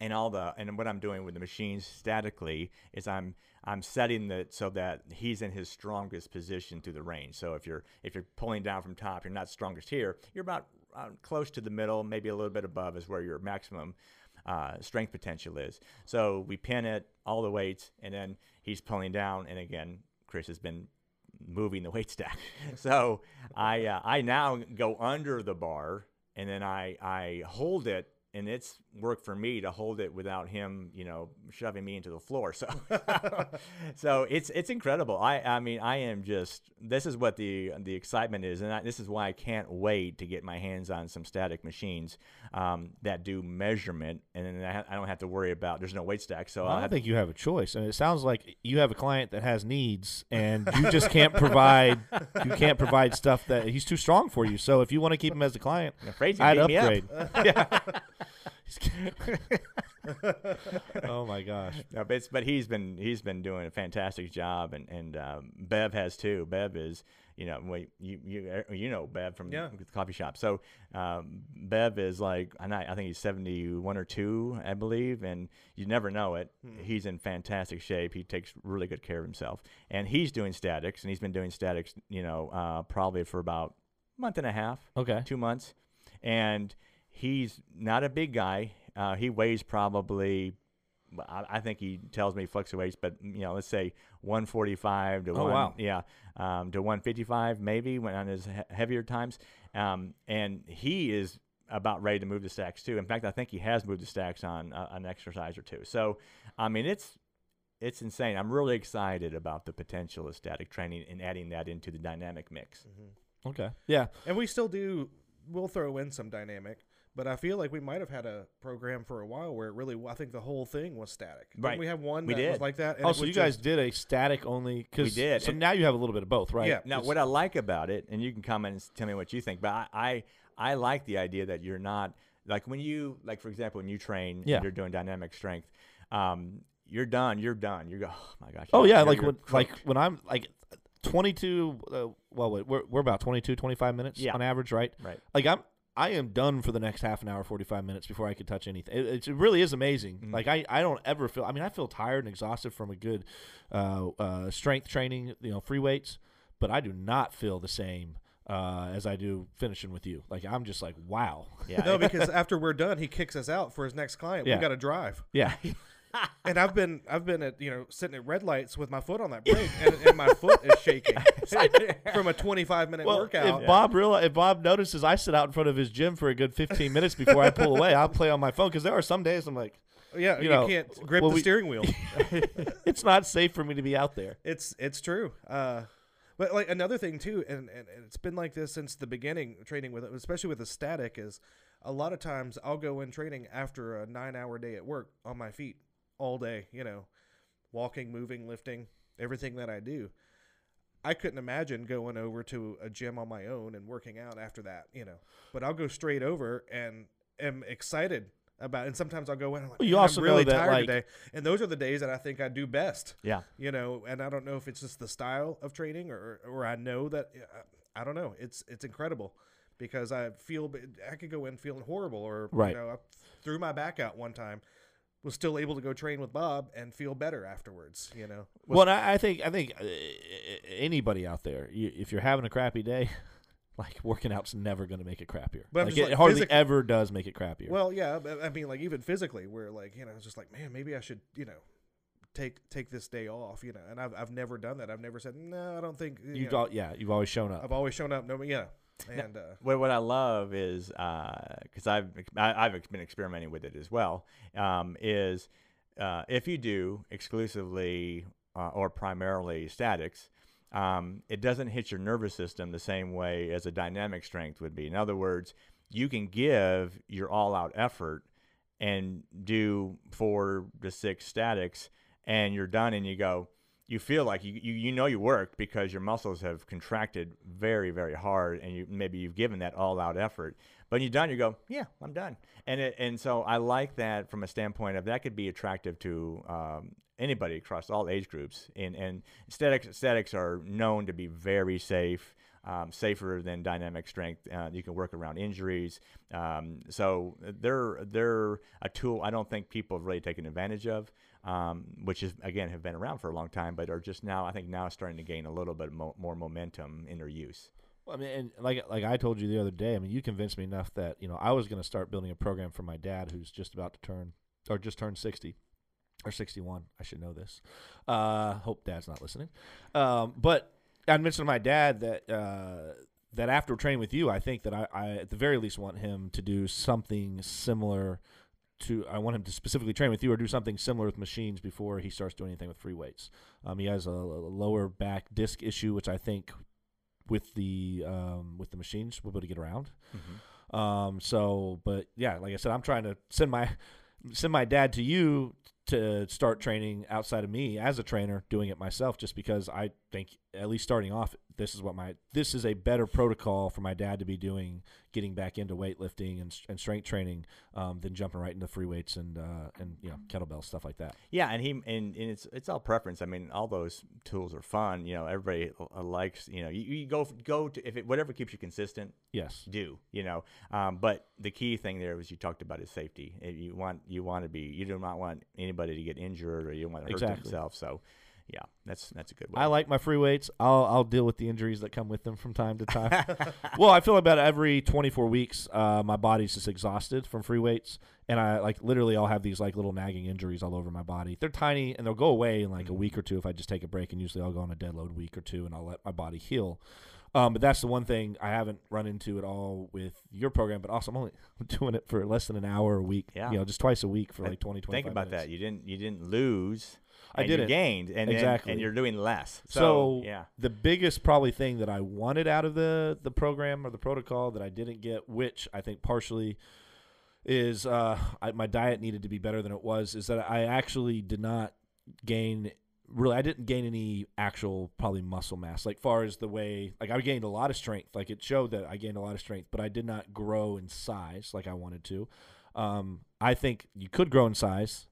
and all the and what I'm doing with the machines statically is I'm I'm setting that so that he's in his strongest position through the range. So if you're if you're pulling down from top, you're not strongest here. You're about uh, close to the middle, maybe a little bit above is where your maximum uh, strength potential is. So we pin it all the weights, and then he's pulling down, and again, Chris has been moving the weight stack. so I uh, I now go under the bar and then I I hold it and it's work for me to hold it without him, you know, shoving me into the floor. So so it's it's incredible. I I mean I am just this is what the the excitement is and I, this is why I can't wait to get my hands on some static machines um, that do measurement and then I, ha- I don't have to worry about there's no weight stack. So Well, I don't think you have a choice, I and it sounds like you have a client that has needs, and you just can't provide. You can't provide stuff that he's too strong for you. So if you want to keep him as a client, I'm afraid I'd me up. upgrade. yeah. oh my gosh. No, but, it's, but he's been he's been doing a fantastic job, and and um, Bev has too. Bev is you know well, you you you know Bev from Yeah. the coffee shop. So um, Bev is like I, know- I think he's seventy one or two, I believe, and you never know it. He's in fantastic shape. He takes really good care of himself, and he's doing statics, and he's been doing statics, you know, uh, probably for about a month and a half Okay. two months, and he's not a big guy. Uh, he weighs probably, I, I think he tells me fluctuates, but you know, let's say 145 to Oh, one, wow. yeah, um, to 155 maybe when on his he- heavier times, um, and he is about ready to move the stacks too. In fact, I think he has moved the stacks on uh, an exercise or two. So, I mean, it's it's insane. I'm really excited about the potential of static training and adding that into the dynamic mix. Okay. Yeah. And we still do. We'll throw in some dynamic, But I feel like we might have had a program for a while where it really, I think the whole thing was static. Didn't Right. we have one We that was did. like that. and Oh, it so was you guys just- did a static only? Cause, We did, So and- now you have a little bit of both, right? Yeah. Now, what I like about it, and you can comment and s- tell me what you think, but I, I, I like the idea that you're not like when you like, for example, when you train, Yeah. and you're doing dynamic strength. Um, you're done. You're done. You go. Oh my gosh. Oh you're- yeah, you're- like you're when like cooked." when I'm like 22. Uh, well, wait, we're we're about 22, 25 minutes Yeah. on average, right? right. Like I'm. I am done for the next half an hour, forty five minutes before I could touch anything. It, it really is amazing. Mhm. Like I, I don't ever feel. I mean, I feel tired and exhausted from a good uh, uh, strength training, you know, free weights, but I do not feel the same uh, as I do finishing with you. Like I'm just like, wow. Yeah. No, because after we're done, he kicks us out for his next client. Yeah. We got to drive. Yeah, And I've been I've been at you know sitting at red lights with my foot on that brake, and, and my foot is shaking from a 25 minute well, workout. if Bob real, if Bob notices I sit out in front of his gym for a good fifteen minutes before I pull away, I'll play on my phone because there are some days I'm like, yeah, you you, know, can't grip well, the we- steering wheel. it's not safe for me to be out there. It's it's true. Uh, but like another thing too, and, and, and it's been like this since the beginning training with it, especially with the static, is a lot of times I'll go in training after a nine hour day at work on my feet all day. You know, walking, moving, lifting, everything that I do. I couldn't imagine going over to a gym on my own and working out after that. You know, but I'll go straight over and am excited about. And sometimes I'll go in. And I'm like, Well, you "Man, also I'm really that, tired like- today, and those are the days that I think I do best yeah. you know and i don't know if it's just the style of training or or i know that i don't know it's it's incredible because i feel i could go in feeling horrible or Right. you know i threw my back out one time was still able to go train with bob and feel better afterwards you know Well, I, I think I think uh, anybody out there, you, if you're having a crappy day, like working out's never going to make it crappier. But like it like hardly ever does make it crappier. well yeah i mean like even physically where like you know it's just like man maybe i should you know take take this day off you know and i've, I've never done that i've never said no i don't think you you've know, al- yeah, you've always shown up. i've always shown up no yeah and uh What, what I love is because I've ex- I, I've been experimenting with it as well. Um, is uh, if you do exclusively uh, or primarily statics, um, it doesn't hit your nervous system the same way as a dynamic strength would be. In other words, you can give your all-out effort and do four to six statics, and you're done, and you go. You feel like you, you, you know you worked because your muscles have contracted very very hard, and you maybe you've given that all-out effort. But when you're done, you go, yeah, I'm done. And it, and so I like that from a standpoint of that could be attractive to um, anybody across all age groups. And and statics statics are known to be very safe, um, safer than dynamic strength. Uh, you can work around injuries. Um, so they're they're a tool I don't think people have really taken advantage of. Um, which is again have been around for a long time, but are just now I think now starting to gain a little bit mo- more momentum in their use. Well, I mean, and like like I told you the other day, I mean, you convinced me enough that you know I was going to start building a program for my dad, who's just about to turn or just turned sixty or sixty one. I should know this. Uh, hope dad's not listening. Um, but I mentioned to my dad that uh, that after training with you, I think that I, I at the very least want him to do something similar. To I want him to specifically train with you or do something similar with machines before he starts doing anything with free weights. Um, he has a, a lower back disc issue, which I think with the um, with the machines we'll be able to get around. Um, so, but yeah, like I said, I'm trying to send my send my dad to you to start training outside of me as a trainer, doing it myself, just because I think at least starting off, this is what my this is a better protocol for my dad to be doing, getting back into weightlifting and, and strength training, um, than jumping right into free weights and uh, and you know kettlebells stuff like that. Yeah, and he and, and it's it's all preference. I mean, all those tools are fun. You know, everybody uh, likes. You know, you, you go go to if it whatever keeps you consistent, Yes. do. You know, um, but the key thing there was you talked about is safety. You want you want to be you do not want anybody to get injured or you don't want to hurt Exactly. themselves. So, yeah, that's that's a good one. I like my free weights. I'll I'll deal with the injuries that come with them from time to time. well, I feel about every 24 weeks, uh, my body's just exhausted from free weights, and I like literally I'll have these like little nagging injuries all over my body. They're tiny and they'll go away in like a week or two if I just take a break, and usually I'll go on a deload week or two, and I'll let my body heal. Um, but that's the one thing I haven't run into at all with your program. But also, I'm only doing it for less than an hour a week. Yeah. you know, just twice a week for like 20, 25 Think about minutes. that. You didn't you didn't lose. I didn't. gained, and then- Exactly. and you're doing less. So, So, yeah, the biggest probably thing that I wanted out of the the program or the protocol that I didn't get, which I think partially is uh, I, my diet needed to be better than it was. Is that I actually did not gain really. I didn't gain any actual probably muscle mass. Like far as the way like I gained a lot of strength. Like it showed that I gained a lot of strength, but I did not grow in size like I wanted to. Um, I think you could grow in size.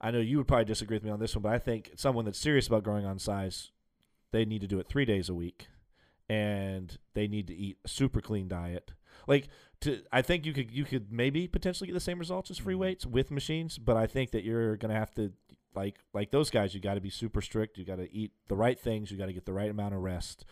I know you would probably disagree with me on this one, but I think someone that's serious about growing on size, they need to do it three days a week, and they need to eat a super clean diet. Like to, I think you could you could maybe potentially get the same results as free Mhm. weights with machines, but I think that you're gonna have to like like those guys. You got to be super strict. You got to eat the right things. You got to get the right amount of rest.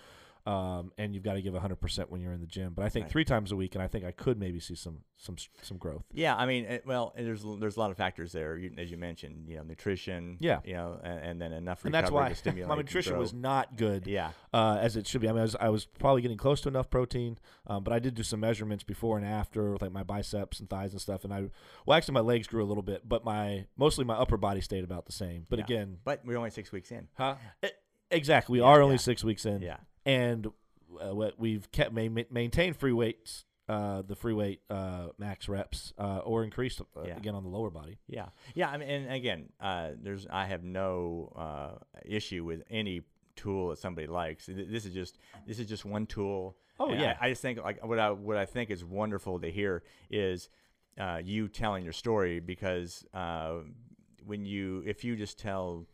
Um, and you've got to give 100% when you're in the gym. But I think Right. three times a week, and I think I could maybe see some some some growth. Yeah, I mean, it, well, there's there's a lot of factors there, you, as you mentioned. You know, nutrition. Yeah. You know, and, and then enough and that's why to stimulate. my nutrition was not good Yeah. uh, as it should be. I mean, I was, I was probably getting close to enough protein, um, but I did do some measurements before and after, with like my biceps and thighs and stuff. And I, well, actually, my legs grew a little bit, but my mostly my upper body stayed about the same. But Yeah. again, But we're only six weeks in. huh? E- exactly, we Yeah, are only yeah. six weeks in, Yeah. And uh, what we've kept ma- ma- maintained free weights. Uh, the free weight uh, max reps uh, or increased uh, Yeah. again on the lower body. Yeah, yeah. I mean, and again, uh, there's I have no uh, issue with any tool that somebody likes. This is just this is just one tool. Oh, and yeah. I, I just think like what I what I think is wonderful to hear is uh, you telling your story because uh, when you if you just tell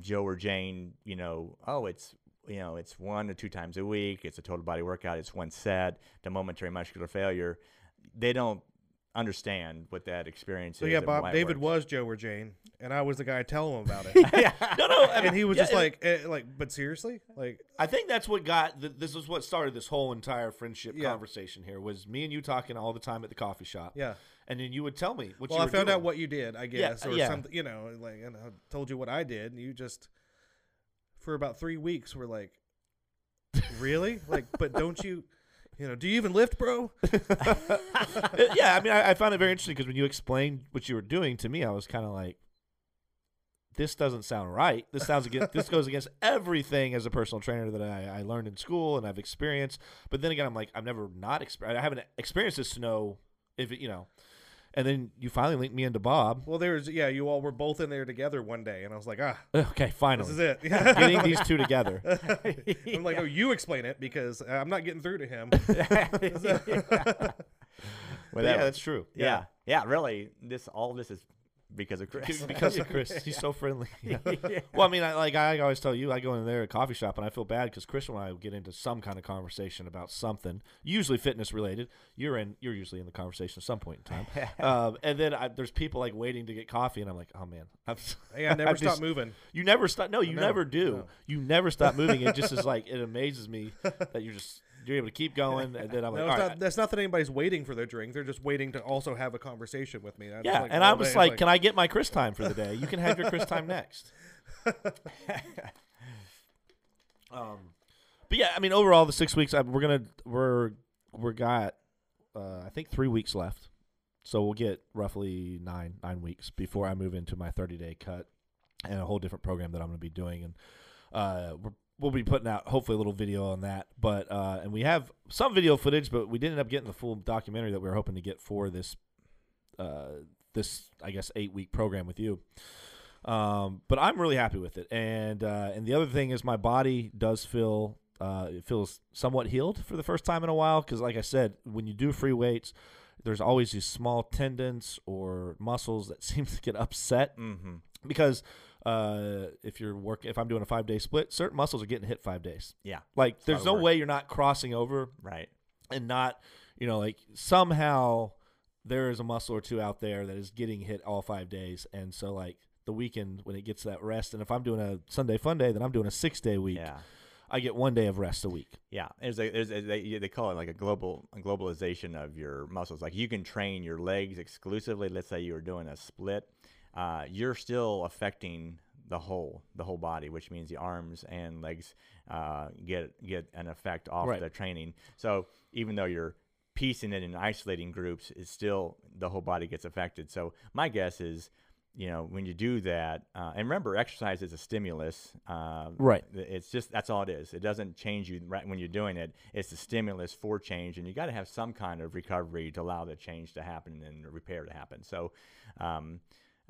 Joe or Jane, you know, oh, it's you know, it's one or two times a week. It's a total body workout. It's one set. The momentary muscular failure. They don't understand what that experience So is. yeah, Bob. David works. was Joe or Jane, and I was the guy telling him about it. yeah. No, no, I mean, and he was yeah, just and- like, eh, like, but seriously, like, I think that's what got th- this is what started this whole entire friendship Yeah. conversation here was me and you talking all the time at the coffee shop. yeah. And then you would tell me what Well, you I were found doing. out what you did, I Yeah, guess, or yeah. something. You know, like, and I told you what I did, and you just for about three weeks were like, really, like, but don't you, you know, do you even lift, bro? yeah, I mean, I, I found it very interesting because when you explained what you were doing to me, I was kind of like, "This doesn't sound right. This sounds against. this goes against everything as a personal trainer that I, I learned in school and I've experienced." But then again, I'm like, I've never not experienced. I haven't experienced this to know if it, you know. And then you finally linked me into Bob. Well, there's yeah, you all were both in there together one day, and I was like, ah, Okay, finally, this is it. getting these two together. I'm like, oh, you explain it because I'm not getting through to him. But yeah, that's true. yeah, yeah. Really, this all this is because of Chris. because of Chris. He's so friendly. Yeah. Well, I mean, I, like I always tell you, I go in there at a coffee shop and I feel bad because Chris and I get into some kind of conversation about something, usually fitness related. You're in, you're usually in the conversation at some point in time, um, and then I, there's people like waiting to get coffee, and I'm like, oh man, I'm, Hey, I never I'm stop just- moving. You never stop. No, you No, never do. no. You never stop moving. It just is like it amazes me that you're just you're able to keep going, and then I'm like, No, it's right, that's not that anybody's waiting for their drink. They're just waiting to also have a conversation with me. That's yeah. like and I was day. like, can I get my Chris time for the day? You can have your Chris time next. Um, but yeah, I mean, overall, the six weeks I, we're gonna we're we're got uh, I think three weeks left, so we'll get roughly nine nine weeks before I move into my thirty day cut and a whole different program that I'm gonna be doing, and uh, we're, we'll be putting out hopefully a little video on that. But uh, and we have some video footage, but we didn't end up getting the full documentary that we were hoping to get for this uh, this I guess eight week program with you. Um, but I'm really happy with it, and uh, and the other thing is my body does feel uh, it feels somewhat healed for the first time in a while because, like I said, when you do free weights, there's always these small tendons or muscles that seem to get upset mm-hmm. because uh, if you're working, if I'm doing a five day split, certain muscles are getting hit five days. Yeah, Like, there's no work. way you're not crossing over right. and not, you know, like somehow there is a muscle or two out there that is getting hit all five days. And so, like, the weekend when it gets that rest, and if I'm doing a Sunday fun day, then I'm doing a six day week. Yeah. I get one day of rest a week. Yeah, there's a, there's a, they, they call it like a global a globalization of your muscles. Like you can train your legs exclusively. Let's say you were doing a split, uh, you're still affecting the whole the whole body, which means the arms and legs uh, get get an effect off Right. the training. So even though you're piecing it in isolating groups, it's still the whole body gets affected. So my guess is you know, when you do that, uh, and remember, exercise is a stimulus. Uh, Right. It's just that's all it is. It doesn't change you right when you're doing it. It's a stimulus for change, and you got to have some kind of recovery to allow the change to happen and the repair to happen. So, um,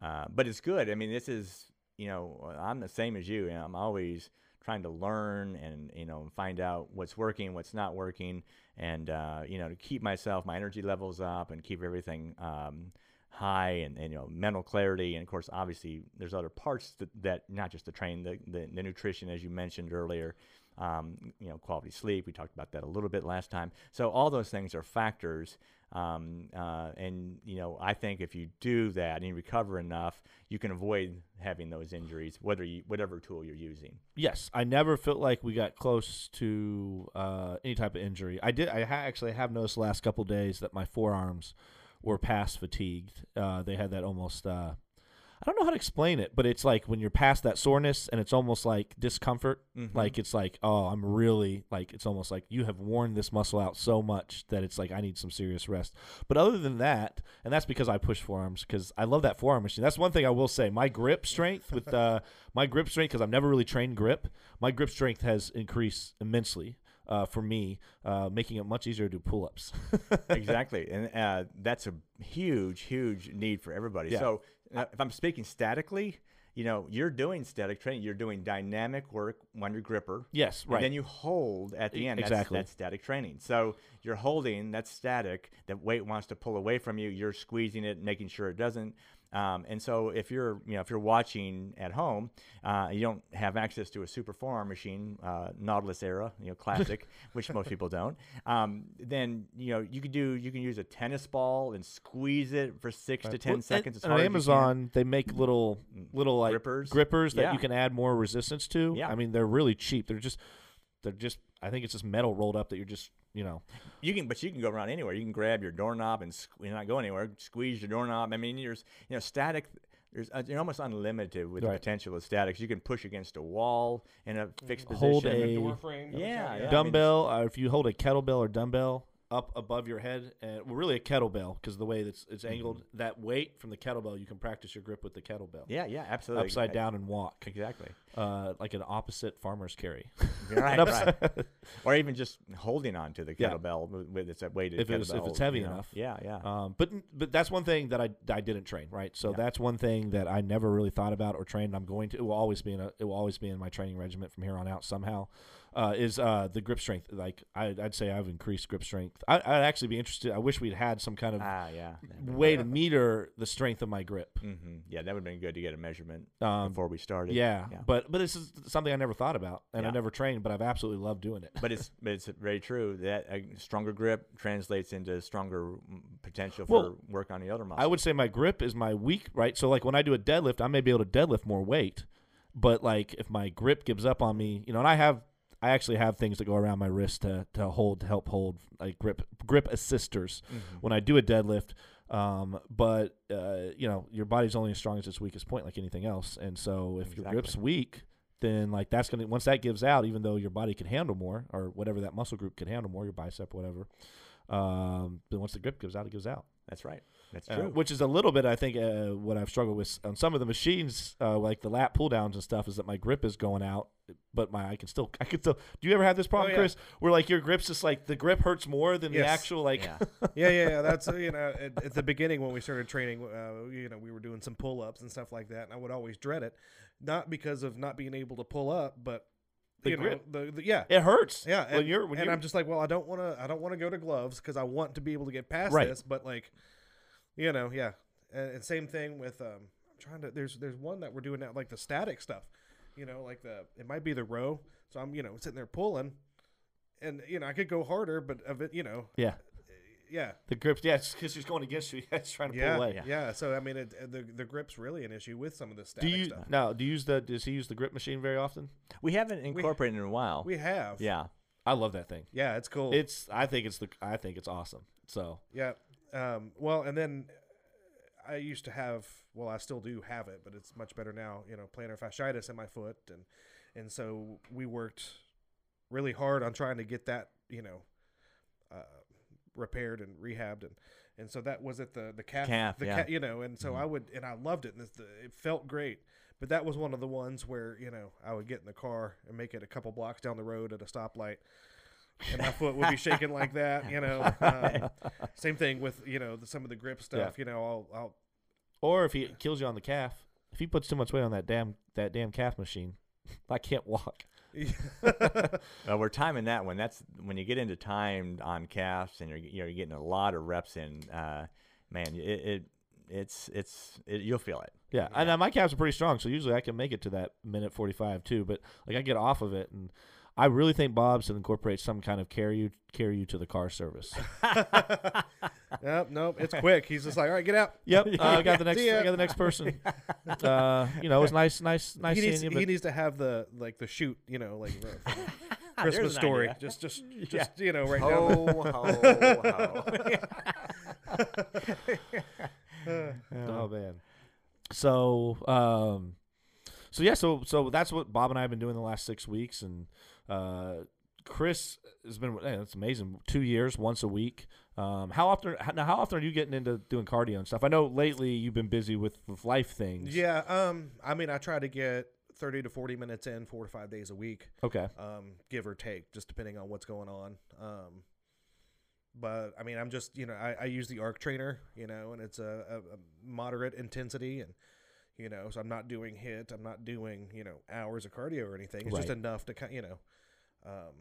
uh, but it's good. I mean, this is you know, I'm the same as you, and I'm always trying to learn and you know find out what's working, what's not working, and uh, you know to keep myself my energy levels up and keep everything um, high and, and you know mental clarity. And of course obviously there's other parts that, that not just the train the, the, the nutrition as you mentioned earlier um, you know quality sleep. We talked about that a little bit last time. So all those things are factors um, uh, and you know I think if you do that and you recover enough you can avoid having those injuries whether you whatever tool you're using Yes, I never felt like we got close to uh, any type of injury. I did. I ha- actually have noticed the last couple days that my forearms were past fatigued. Uh, they had that almost. Uh, I don't know how to explain it, but it's like when you're past that soreness and it's almost like discomfort. Mhm. Like it's like, oh, I'm really like it's almost like you have worn this muscle out so much that it's like I need some serious rest. But other than that, and that's because I push forearms because I love that forearm machine. That's one thing I will say. My grip strength with uh, my grip strength because I've never really trained grip. My grip strength has increased immensely. Uh, for me, uh, making it much easier to do pull-ups. exactly, and uh, that's a huge, huge need for everybody. Yeah. So, if I'm speaking statically, you know, you're doing static training. You're doing dynamic work on your gripper. yes, And right. then you hold at the end. That's, exactly. that's static training. So you're holding. That's static. That weight wants to pull away from you. You're squeezing it, making sure it doesn't. Um, and so if you're, you know, if you're watching at home, uh, you don't have access to a super forearm machine, uh, Nautilus era, you know, classic, which most people don't. Um, then you know you can do, you can use a tennis ball and squeeze it for six to ten Well, seconds. and- as and hard on. Amazon, they make little little like Grippers? grippers that Yeah. you can add more resistance to. Yeah. I mean, they're really cheap. They're just they're just I think it's just metal rolled up that you're just you know You can, but you can go around anywhere. You can grab your doorknob and sque- you're not go anywhere. Squeeze your doorknob. I mean, there's you know static. There's uh, you're almost unlimited with the potential of statics. You can push against a wall in a fixed Hold position. a- door frame. Yeah, yeah. I mean, dumbbell. uh, if you hold a kettlebell or dumbbell up above your head, and well, really a kettlebell because the way that's it's Mm-hmm. angled, that weight from the kettlebell, you can practice your grip with the kettlebell. yeah, yeah, absolutely. Upside Uh, down and walk, Exactly. uh, like an opposite farmer's carry. Right, right. Or even just holding on to the kettlebell with, with its weighted If it's- if it's heavy you know. enough. Yeah, yeah. Um, but but that's one thing that I, I didn't train right. So Yeah. that's one thing that I never really thought about or trained. I'm going to. It will always be in a. It will always be in my training regiment from here on out somehow. Uh, is uh, the grip strength? Like I, I'd say I've increased grip strength. I, I'd actually be interested. I wish we'd had some kind of ah, yeah. way to meter the strength of my grip. hmm Yeah, that would have been good to get a measurement Um, before we started. yeah, yeah. but but this is something I never thought about and I never trained, but I've absolutely loved doing it. but it's but it's very true that a stronger grip translates into stronger mm, potential for Well, work on the other muscles. I would say my grip is my weak, right? So like when I do a deadlift, I may be able to deadlift more weight, but like if my grip gives up on me, you know, and I have I actually have things that go around my wrist to to hold to help hold like grip grip assisters Mhm. when I do a deadlift. Um, but uh, you know, your body's only as strong as its weakest point, like anything else. And so if your grip's weak, then like that's gonna once that gives out, even though your body can handle more or whatever that muscle group can handle more, your bicep, whatever. Um, then once the grip gives out, it gives out. That's right. That's Uh, which is a little bit, I think, uh, what I've struggled with on some of the machines, uh, like the lat pull downs and stuff, is that my grip is going out, but my I can still, I can still. Do you ever have this problem, yeah. Chris, where like your grip's just like the grip hurts more than the actual like? yeah. yeah, yeah, yeah. That's uh, you know at, at the beginning when we started training, uh, you know, we were doing some pull ups and stuff like that, and I would always dread it, not because of not being able to pull up, but The you grip. know, the, the yeah. It hurts. Yeah, when and, you're when and you're I'm just like, well, I don't want to, I don't want to go to gloves because I want to be able to get past Right. this. But like, you know, yeah, and, and same thing with, um, I'm trying to. There's there's one that we're doing now, like the static stuff, you know, like the it might be the row. So I'm you know sitting there pulling, and you know I could go harder, but of it, you know, yeah, yeah, the grip, yeah, it's because she's going against you. Yeah, it's trying to yeah, pull away. yeah, yeah. So I mean, it, uh, the the grip's really an issue with some of this Do you stuff. now? Do you use the? Does he use the grip machine very often? we haven't incorporated in a while. We have, yeah. I love that thing. yeah, it's cool. It's. I think it's the. I think it's awesome. So Yeah. Um, well, and then I used to have, well, I still do have it, but it's much better now. You know, plantar fasciitis in my foot, and and so we worked really hard on trying to get that, you know, uh, repaired and rehabbed, and and so that was at the the calf, Calf, the yeah. ca- you know, and so I would and I loved it, and it's the, it felt great. But that was one of the ones where you know I would get in the car and make it a couple blocks down the road at a stoplight, and my foot would be shaking like that. You know, um, same thing with you know the, some of the grip stuff. You know, I'll, I'll Or if he kills you on the calf, if he puts too much weight on that damn that damn calf machine, I can't walk. Uh, we're timing that one. That's when you get into time on calves, and you're you know you're getting a lot of reps in. Uh, man, it, it it's it's it, you'll feel it. Yeah, and uh, my calves are pretty strong, so usually I can make it to that minute forty five too. But like I get off of it, and I really think Bob should incorporate some kind of carry you carry you to the car service. Nope, nope. It's quick. He's just like, all right, get out. yep, uh, I got the next. See. I got the next person. Uh, you know, it was nice, nice, nice he seeing needs you. he needs to have the like the shoot, you know, like from There's Christmas story. idea. Just just just you know, right down. Ho ho ho. oh man. So, um, so yeah, so so that's what Bob and I have been doing the last six weeks, and uh, Chris has been. Man, it's amazing. Two years, once a week. Um, how often? How, now, how often are you getting into doing cardio and stuff? I know lately you've been busy with with life things. Yeah, um, I mean, I try to get thirty to forty minutes in, four to five days a week, Okay. um, give or take, just depending on what's going on. Um, but I mean, I'm just you know, I, I use the arc trainer, you know, and it's a, a, a moderate intensity, and you know, so I'm not doing HIIT, I'm not doing you know hours of cardio or anything. It's just enough to kind, you know. Um,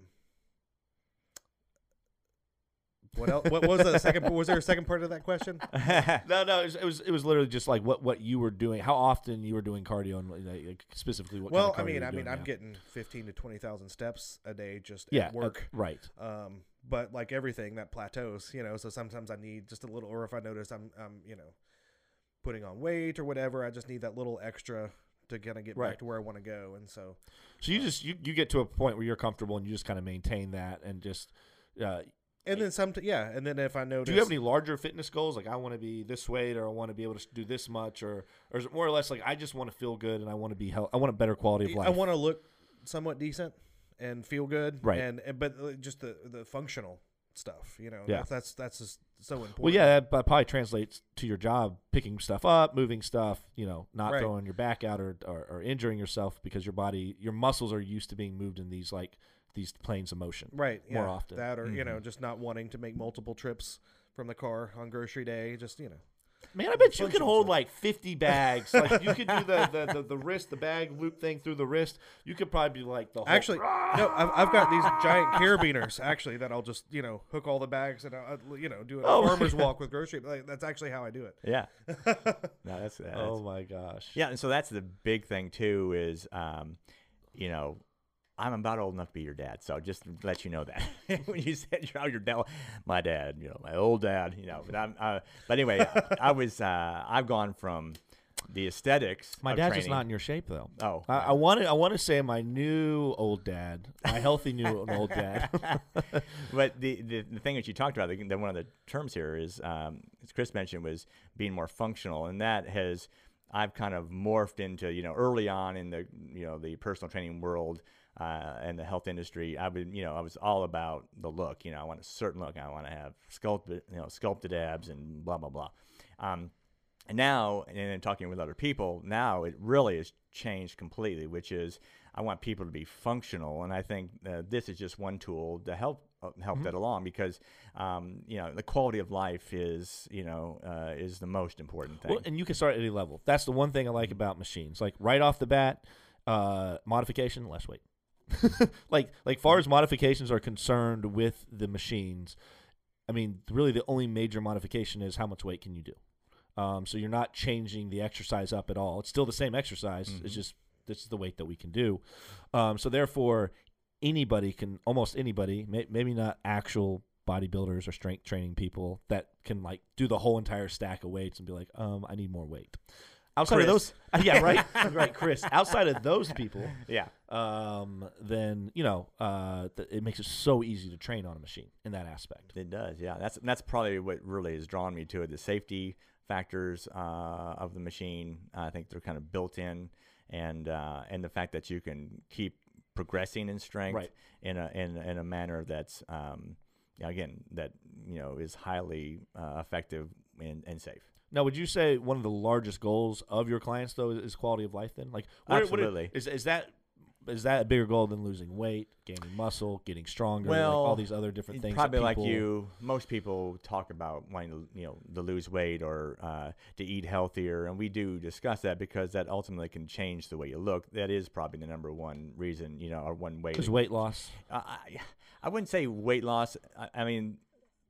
what else? What was the second? Was there a second part of that question? No, no, it was, it was it was literally just like what what you were doing, how often you were doing cardio, and like, like, specifically what. well, kind of I mean, you're I mean, doing I'm getting fifteen to twenty thousand steps a day just yeah at work. uh, right. Um, but like everything, that plateaus, you know. So sometimes I need just a little, or if I notice I'm, I'm, you know, putting on weight or whatever, I just need that little extra to kind of get Right. back to where I want to go. And so, So you just you, you get to a point where you're comfortable and you just kind of maintain that and just. Uh, and then some, yeah, and then if I notice, Do you have any larger fitness goals? Like I want to be this weight, or I want to be able to do this much, or or is it more or less like I just want to feel good and I want to be health. I want a better quality of life. I want to look somewhat decent and feel good, Right. And, and but uh, just the the functional stuff, you know, Yeah. that's that's, that's just so important. Well, yeah, that that probably translates to your job, picking stuff up, moving stuff. You know, not Right. throwing your back out or, or or injuring yourself because your body, your muscles are used to being moved in these like these planes of motion. right more yeah, often. that or you know Mhm. just not wanting to make multiple trips from the car on grocery day, just you know. Man, I bet you can hold like fifty bags. like you could do the, the, the, the wrist, the bag loop thing through the wrist. You could probably be like the whole, Actually, no, I've, I've got these giant carabiners actually that I'll just you know hook all the bags and I'll, you know do a Oh my farmer's walk with grocery. Like, that's actually how I do it. yeah. No, that's, that's Oh my gosh. Yeah, and so that's the big thing too is, um, you know, I'm about old enough to be your dad, so just to let you know that when you said you're your dad, my dad, you know, my old dad, you know. But I'm, uh, but anyway, I was, uh, I've gone from the aesthetics. My dad's training, just not in your shape though. Oh, I, I want to. I want to say my new old dad, my healthy new old dad. but the, the the thing that you talked about, the, the one of the terms here is, um, as Chris mentioned, was being more functional, and that has I've kind of morphed into you know early on in the you know the personal training world uh, and the health industry. I would you know I was all about the look. You know I want a certain look. I want to have sculpted you know sculpted abs and blah blah blah. Um, and now, and then talking with other people, now it really has changed completely, which is I want people to be functional, and I think uh, this is just one tool to help uh, help that along because um, you know the quality of life is you know uh, is the most important thing. Well, and you can start at any level. That's the one thing I like about machines. Like right off the bat, uh, modification, less weight. like like far as modifications are concerned with the machines, I mean, really the only major modification is how much weight can you do. Um, so you're not changing the exercise up at all. It's still the same exercise. It's Mhm. just this is the weight that we can do. Um, so therefore, anybody can almost anybody, may, maybe not actual bodybuilders or strength training people that can like do the whole entire stack of weights and be like, um, I need more weight. Outside of Chris. those, yeah, right, right, Chris. Outside of those people, yeah, um, then you know, uh, th- it makes it so easy to train on a machine in that aspect. it does. Yeah, that's that's probably what really has drawn me to it. The safety factors uh, of the machine, I think they're kind of built in, and uh, and the fact that you can keep progressing in strength Right. in a in, in a manner that's um, again that you know is highly uh, effective and, and safe. Now, would you say one of the largest goals of your clients though is quality of life? Then, like, what, Absolutely. What, is is that is that a bigger goal than losing weight, gaining muscle, getting stronger, like all these other different things? Probably like you, most people talk about wanting to, you know, to lose weight or uh, to eat healthier, and we do discuss that because that ultimately can change the way you look. That is probably the number one reason, you know, or one way. To- weight loss. Uh, I, I wouldn't say weight loss. I, I mean,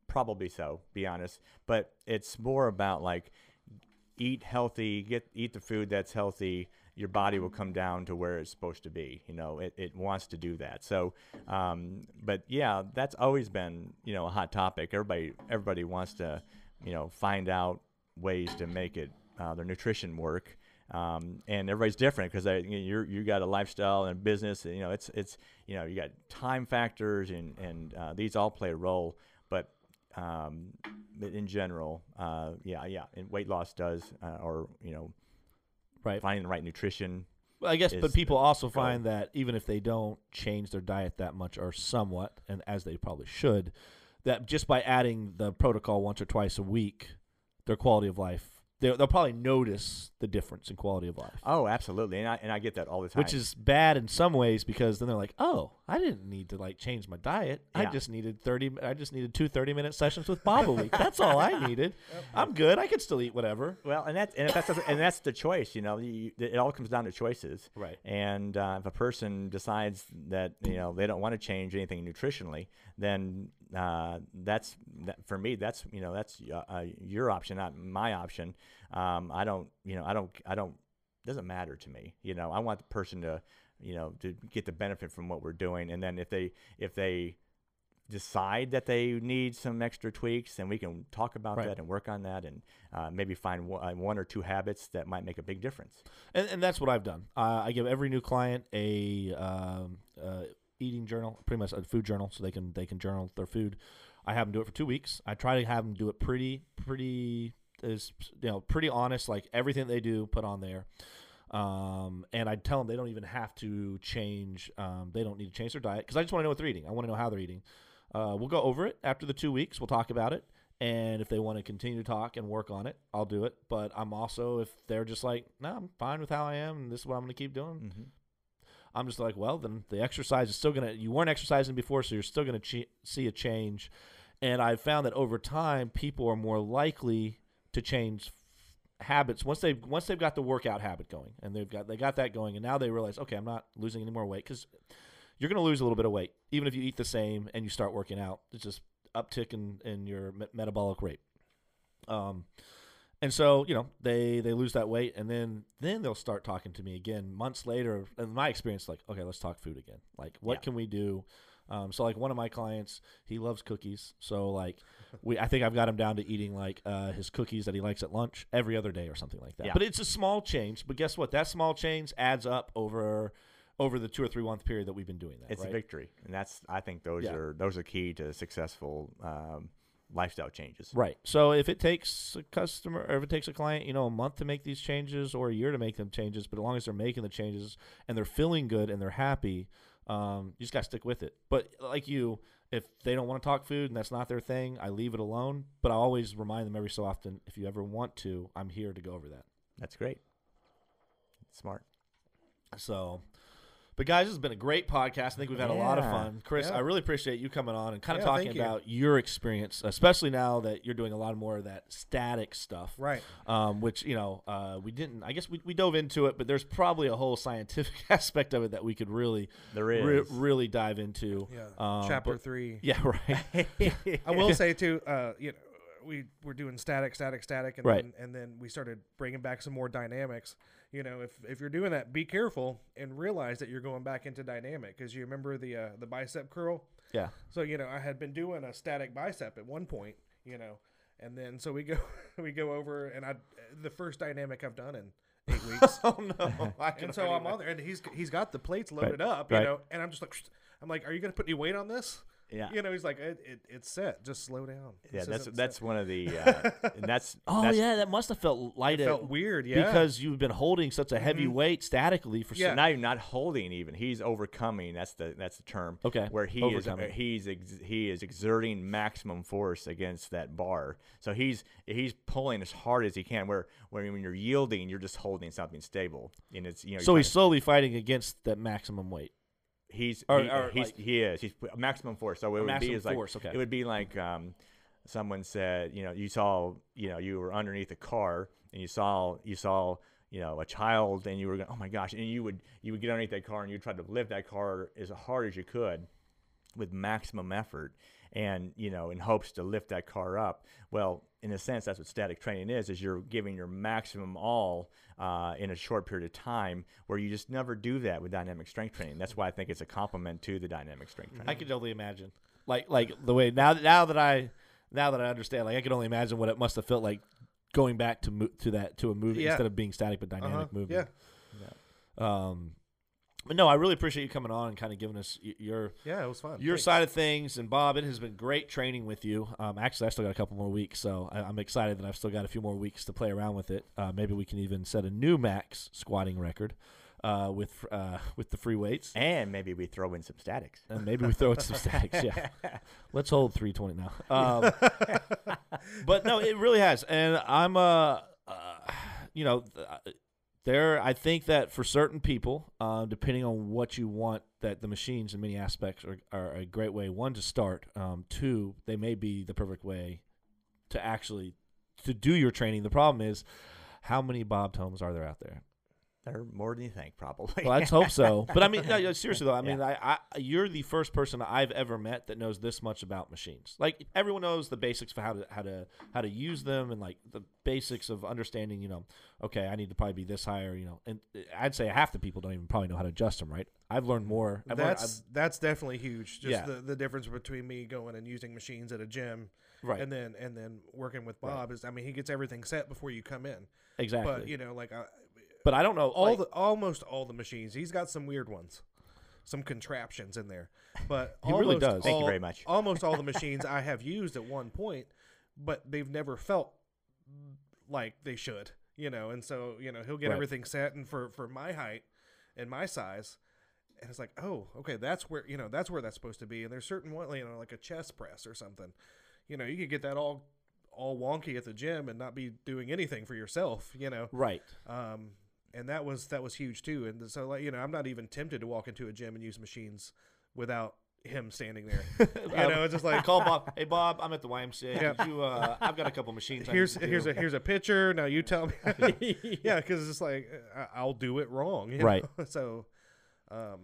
probably so. Be honest, but it's more about like eat healthy, get eat the food that's healthy. Your body will come down to where it's supposed to be. You know, it, it wants to do that. So, um, but yeah, that's always been you know a hot topic. Everybody everybody wants to you know find out ways to make it uh, their nutrition work. Um, and everybody's different because you you got a lifestyle and business. And, you know, it's it's you know you got time factors and and uh, these all play a role. But um, in general, uh, yeah, yeah, and weight loss does, uh, or you know, Right. finding the right nutrition. Well, I guess, but people also goal. find that even if they don't change their diet that much or somewhat, and as they probably should, that just by adding the protocol once or twice a week, their quality of life, they'll, they'll probably notice the difference in quality of life. Oh, absolutely, and I and I get that all the time. Which is bad in some ways because then they're like, "Oh, I didn't need to like change my diet. I Yeah. just needed 30 I just needed two 30-minute sessions with Bob a week. That's all I needed. I'm good. I could still eat whatever." well, and that's and that's and that's the choice. You know, you, it all comes down to choices. Right. And uh, if a person decides that you know they don't want to change anything nutritionally, then uh, that's that, for me. That's you know that's uh, uh, your option, not my option. Um, I don't you know I don't I don't doesn't matter to me. You know I want the person to you know to get the benefit from what we're doing, and then if they if they decide that they need some extra tweaks, then we can talk about Right. that and work on that, and uh, maybe find one, uh, one or two habits that might make a big difference. And, and that's what I've done. Uh, I give every new client a um, uh, eating journal, pretty much a food journal, so they can they can journal their food. I have them do it for two weeks. I try to have them do it pretty pretty is you know pretty honest, like everything they do put on there. Um, and I tell them they don't even have to change. Um, they don't need to change their diet because I just want to know what they're eating. I want to know how they're eating. Uh, we'll go over it after the two weeks. We'll talk about it. And if they want to continue to talk and work on it, I'll do it. But I'm also, if they're just like, no, I'm fine with how I am, and this is what I'm going to keep doing, Mm-hmm. I'm just like, well, then the exercise is still to, you weren't exercising before, so you're still ch- see a change. And I've found that over time, people are more likely to change f- habits once they once they've got the workout habit going and they've got they got that going and now they realize okay I'm not losing any more weight because you're to lose a little bit of weight even if you eat the same and you start working out it's just uptick in, in your me- metabolic rate um and so you know they they lose that weight and then then they'll start talking to me again months later in my experience like okay let's talk food again like what Yeah. can we do um, so like one of my clients he loves cookies so like we i think i've got him down to eating like uh, his cookies that he likes at lunch every other day or something like that Yeah. but it's a small change but guess what that small change adds up over over the two or three month period that we've been doing that It's right? a victory, and that's I think those Yeah. are those are key to successful um, lifestyle changes. Right. So if it takes a customer or if it takes a client, you know, a month to make these changes or a year to make them changes, but as long as they're making the changes and they're feeling good and they're happy, um, you just got to stick with it. But like you, if they don't want to talk food and that's not their thing, I leave it alone. But I always remind them every so often, if you ever want to, I'm here to go over that. That's great. Smart. So, but guys, this has been a great podcast. I think we've had a lot of fun. Chris, Yeah. I really appreciate you coming on and kind of Yeah, talking thank you. about your experience, especially now that you're doing a lot more of that static stuff. Right. um, which you know uh, we didn't. I guess we, we dove into it, but there's probably a whole scientific aspect of it that we could really, There re- really dive into. Yeah. Um, Chapter but- three. Yeah, right. I will say too, uh, you know, we were doing static, static, static, and Right. then and then we started bringing back some more dynamics. You know, if if you're doing that, be careful and realize that you're going back into dynamic because you remember the uh, the bicep curl. yeah. So you know, I had been doing a static bicep at one point. You know, and then so we go we go over and I the first dynamic I've done in eight weeks. Oh no! And so I'm on there, and he's he's got the plates loaded up, you right. know, and I'm just like, I'm like, are you gonna put any weight on this? Yeah. You know, he's like, it, it, it's set. Just slow down. Yeah, that's that's set." one of the uh, and that's Oh that's, yeah, that must have felt light. It felt weird. Yeah. because you've been holding such a heavy Mhm. weight statically for Yeah. so not even not holding even he's overcoming that's the that's the term Okay, where he overcoming. is he's ex- he is exerting maximum force against that bar so he's he's pulling as hard as he can where when, when you're yielding you're just holding something stable and it's you know So he's slowly fighting against that maximum weight. He's or- he, or he's like- he is. He's maximum force. So it would be is like force, okay. it would be like um someone said you know you saw you know you were underneath a car and you saw you saw you know a child and you were going oh my gosh. And you would you would get underneath that car and you try to lift that car as hard as you could with maximum effort and you know in hopes to lift that car up well in a sense that's what static training is is you're giving your maximum all uh, in a short period of time where you just never do that with dynamic strength training that's why i think it's a complement to the dynamic strength training I can only imagine, like like the way now now that I now that I understand, like I can only imagine what it must have felt like going back to mo- to that to a movie Yeah. instead of being static but dynamic Uh-huh. movement. Yeah. Um, but no, I really appreciate you coming on and kind of giving us y- your Yeah, it was fun. your Thanks. side of things. And Bob, it has been great training with you. Um, actually, I still got a couple more weeks, so I, I'm excited that I've still got a few more weeks to play around with it. Uh, maybe we can even set a new max squatting record uh, with uh, with the free weights. and maybe we throw in some statics And maybe we throw in some statics. Yeah, let's hold 320 now. Um, but no, it really has, and I'm uh, uh you know, th- uh, there. I think that for certain people, uh, depending on what you want, that the machines in many aspects are, are a great way. One to start. Um, two, they may be the perfect way to actually to do your training. The problem is. How many Bob Tomes are there out there? They're more than you think probably Well, let's hope so. But I mean, no, no, seriously though, I Yeah. mean, I, I, you're the first person I've ever met that knows this much about machines. Like everyone knows the basics for how to how to how to use them and like the basics of understanding. You know, okay, I need to probably be this higher. you know, and uh, I'd say half the people don't even probably know how to adjust them. Right? I've learned more. I've learned, That's that's definitely huge. Just Yeah. the, the difference between me going and using machines at a gym right? and then and then working with Right. Bob is I mean he gets everything set before you come in. exactly. But you know like I, But I don't know all like- the almost all the machines he's got some weird ones, some contraptions in there. But He really does. Thank you very much. Almost all the machines I have used at one point, but they've never felt like they should. You know, and so you know he'll get Right. everything set and for for my height and my size. And it's like, oh, okay, that's where you know that's where that's supposed to be. And there's certain one, you know, like a chest press or something. You know, you could get that all all wonky at the gym and not be doing anything for yourself. You know, right. um, and that was that was huge too. And so like you know, I'm not even tempted to walk into a gym and use machines without him standing there. you know, it's just like call Bob. Hey Bob, I'm at the YMCA. Yeah. You, uh, I've got a couple machines. Here's here's do. a here's a picture. Now you tell me. yeah, because it's like I'll do it wrong. Right. know? So, um,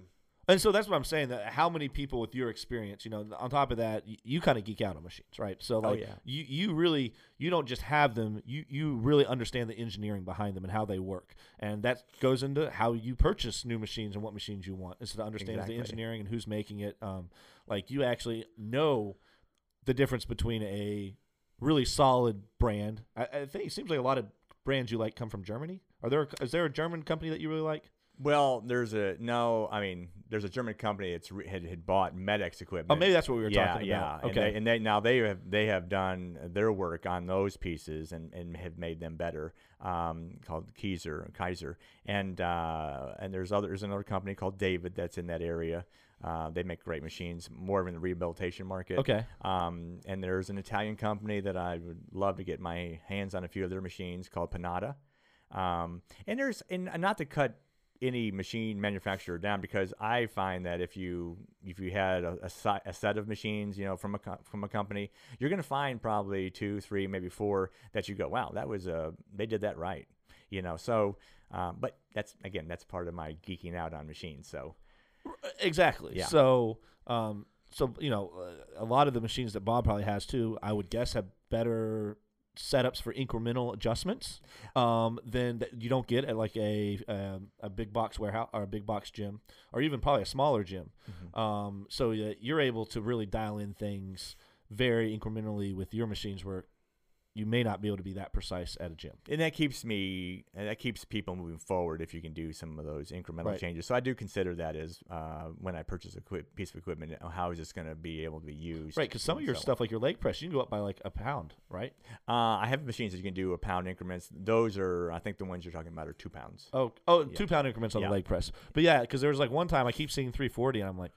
And so that's what I'm saying. That how many people with your experience, you know, on top of that, you, you kind of geek out on machines, right? So like, yeah. you you really you don't just have them. You you really understand the engineering behind them and how they work, and that goes into how you purchase new machines and what machines you want. Is to understand Exactly. the engineering and who's making it. Um, like you actually know the difference between a really solid brand. I, I think it seems like a lot of brands you like come from Germany. Are there is there a German company that you really like? Well, there's a no. I mean, there's a German company that's re- had, had bought MedX equipment. Oh, maybe that's what we were yeah, talking yeah. about. And Okay. they, and they now they have they have done their work on those pieces and, and have made them better. Um, called Kaiser Kaiser, and uh, and there's other there's another company called David that's in that area. Uh, they make great machines, more in the rehabilitation market. okay. Um, and there's an Italian company that I would love to get my hands on a few of their machines called Panatta. Um, and there's and not to cut any machine manufacturer down because I find that if you if you had a, a, a set of machines, you know, from a from a company, you're going to find probably two, three, maybe four that you go, wow, that was a they did that right, you know. So, um, but that's again, that's part of my geeking out on machines. So, Exactly. Yeah. So, um, so you know, uh, a lot of the machines that Bob probably has too, I would guess, have better setups for incremental adjustments um, than that you don't get at like a um, a big box warehouse or a big box gym or even probably a smaller gym. Um, so that you're able to really dial in things very incrementally with your machines where you may not be able to be that precise at a gym. and that keeps me and that keeps people moving forward if you can do some of those incremental Right. changes so i do consider that as uh, when i purchase a piece of equipment uh, how is this going to be able to be used Right, because some of your so stuff, like your leg press, you can go up by like a pound, right? uh, i have machines that you can do a pound increments those are i think the ones you're talking about are two pounds Oh, oh, Yeah. two pound increments on Yeah. the leg press. But yeah, because there was like one time I keep seeing 340, and I'm like,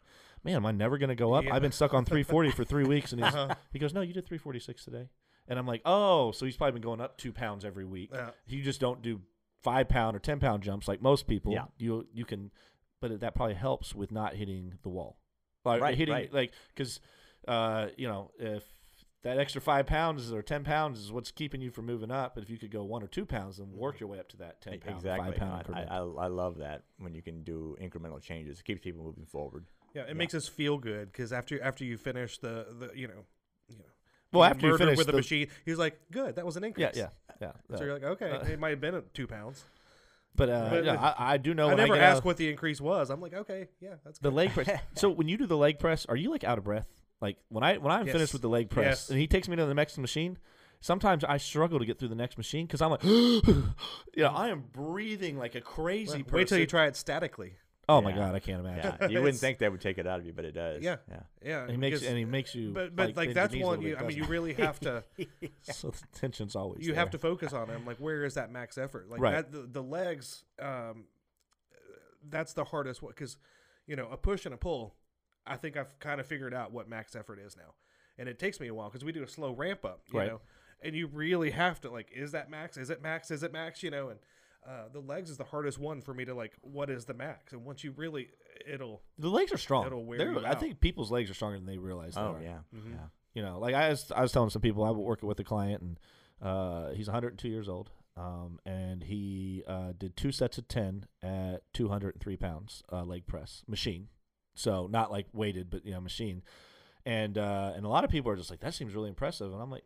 man, am I never gonna go up? Yeah. I've been stuck on 340 for three weeks, and he's, Uh-huh. he goes, no, you did 346 today, and I'm like, oh, so he's probably been going up two pounds every week. Yeah. You just don't do five pound or ten pound jumps like most people. Yeah. You you can, but that probably helps with not hitting the wall, like Right, hitting right. like because, uh, you know if. That extra five pounds or ten pounds is what's keeping you from moving up. But if you could go one or two pounds, and work your way up to that ten pound, exactly five pound I, increment. I, I, I love that when you can do incremental changes it keeps people moving forward Yeah, it Yeah. makes us feel good because after after you finish the the you know. Well, after you finish with the, the- machine, he was like, "Good, that was an increase." Yeah, yeah, yeah. So you're like, "Okay, Uh, it might have been two pounds." but uh, But- yeah, I, I do know. I never get asked out- what the increase was. I'm like, "Okay, yeah, that's good. the leg press. so when you do the leg press, are you like out of breath? Like when I when I'm Yes. finished with the leg press Yes. and he takes me to the next machine, sometimes I struggle to get through the next machine because I'm like, you know, I am breathing like a crazy Well, person. Wait till you try it statically. Oh my god, I can't imagine. yeah you wouldn't think that would take it out of you but it does Yeah. yeah Yeah, And he makes because- and he makes you. but but like, bend your that's one. little You, I mean, you really have to so the tension's always. you have to focus on it. I'm like, where is that max effort? Like Right. that, the, the legs. Um, that's the hardest one because, you know, a push and a pull. I think I've kind of figured out what max effort is now, and it takes me a while because we do a slow ramp up, you Right. know, and you really have to like, is that max? Is it max? Is it max? You know, and uh, the legs is the hardest one for me to like. What is the max? And once you really, it'll. The legs are strong. It'll wear They're- you I out. think people's legs are stronger than they realize. they oh are. yeah Mhm. yeah You know, like I was, I was telling some people I was working with a client, and uh, he's 102 years old, um, and he uh, did two sets of 10 at 203 pounds uh, leg press machine, so not like weighted, but you know machine, and uh, and a lot of people are just like that seems really impressive, and I'm like.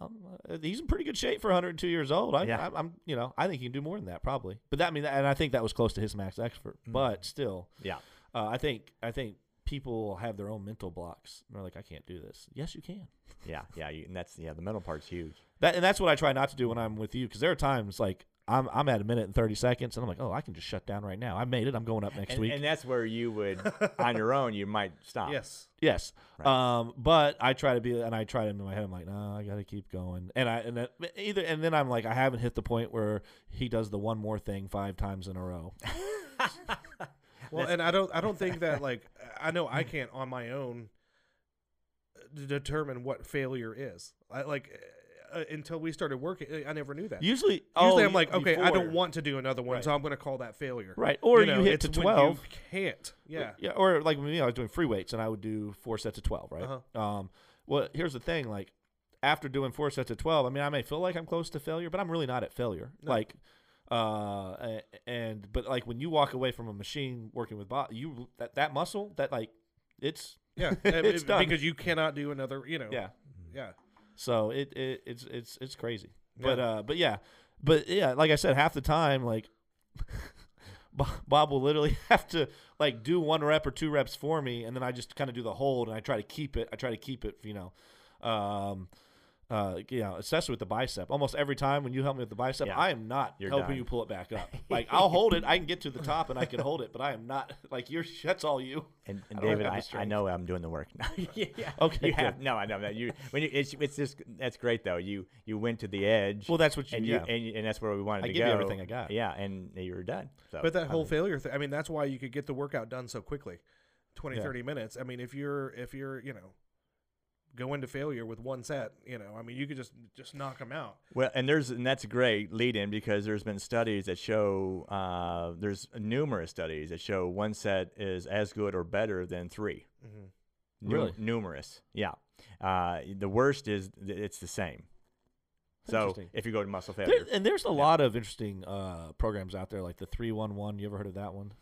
Um, he's in pretty good shape for 102 years old. I, Yeah. I, I'm, you know, I think he can do more than that probably. But that, I mean, and I think that was close to his max effort. Mm. But still, yeah uh, I think, I think people have their own mental blocks. They're like, I can't do this. Yes, you can. yeah yeah you, and that's yeah the mental part's huge That and that's what I try not to do when I'm with you because there are times like I'm I'm at a minute and thirty seconds and I'm like, oh, I can just shut down right now. I made it. I'm going up next and, week. and that's where you would on your own you might stop Yes. yes, Right. um, but I try to be and I try to in my head. I'm like, no, I got to keep going. And I and then, either and then I'm like, I haven't hit the point where he does the one more thing five times in a row. Well, and I don't I don't think that like I know I can't on my own uh, determine what failure is. I like uh, until we started working, I never knew that. Usually, Usually, oh, I'm like, okay, I don't want to do another one, Right. so I'm going to call that failure. right, or you, know, hit it's to twelve. You can't. Yeah. Yeah, or like me, I was doing free weights and I would do four sets of twelve, right? Uh-huh. Um, well, here's the thing, like after doing four sets of twelve, I mean, I may feel like I'm close to failure, but I'm really not at failure. No. Like, uh, and but like when you walk away from a machine working with Bob, you that that muscle that like it's Yeah. It's Uh, done. because you cannot do another. You know. yeah. Yeah. So it, it it's it's it's crazy. But Yeah. uh, but yeah, but yeah, like I said, half the time, like Bob will literally have to like do one rep or two reps for me, and then I just kind of do the hold, and I try to keep it. I try to keep it, you know, um, uh, you know, especially with the bicep. Almost every time when you help me with the bicep, Yeah. I am not You're helping done. you pull it back up. Like I'll hold it, I can get to the top, and I can hold it, but I am not like you're. That's all you. And, and I David, I, I know I'm doing the work. yeah, yeah. Okay, You have no, I know that you when you it's it's just that's great though. You you went to the edge. Well, that's what you. and you yeah. and, you- and that's where we wanted I to give go. you everything I got. Yeah, and you were done. So, But that I whole mean, failure thing, I mean, that's why you could get the workout done so quickly 20, Yeah. 30 minutes. I mean, if you're, if you're, you know, go into failure with one set, you know, I mean, you could just, just knock them out. Well, and there's and that's a great lead in because there's been studies that show uh, there's numerous studies that show one set is as good or better than 3 Mm-hmm. Nu- Really? numerous. Yeah. Uh, the worst is th- it's the same. So if you go to muscle There, failure, and there's a lot of interesting uh, programs out there, like the three one one. You ever heard of that one?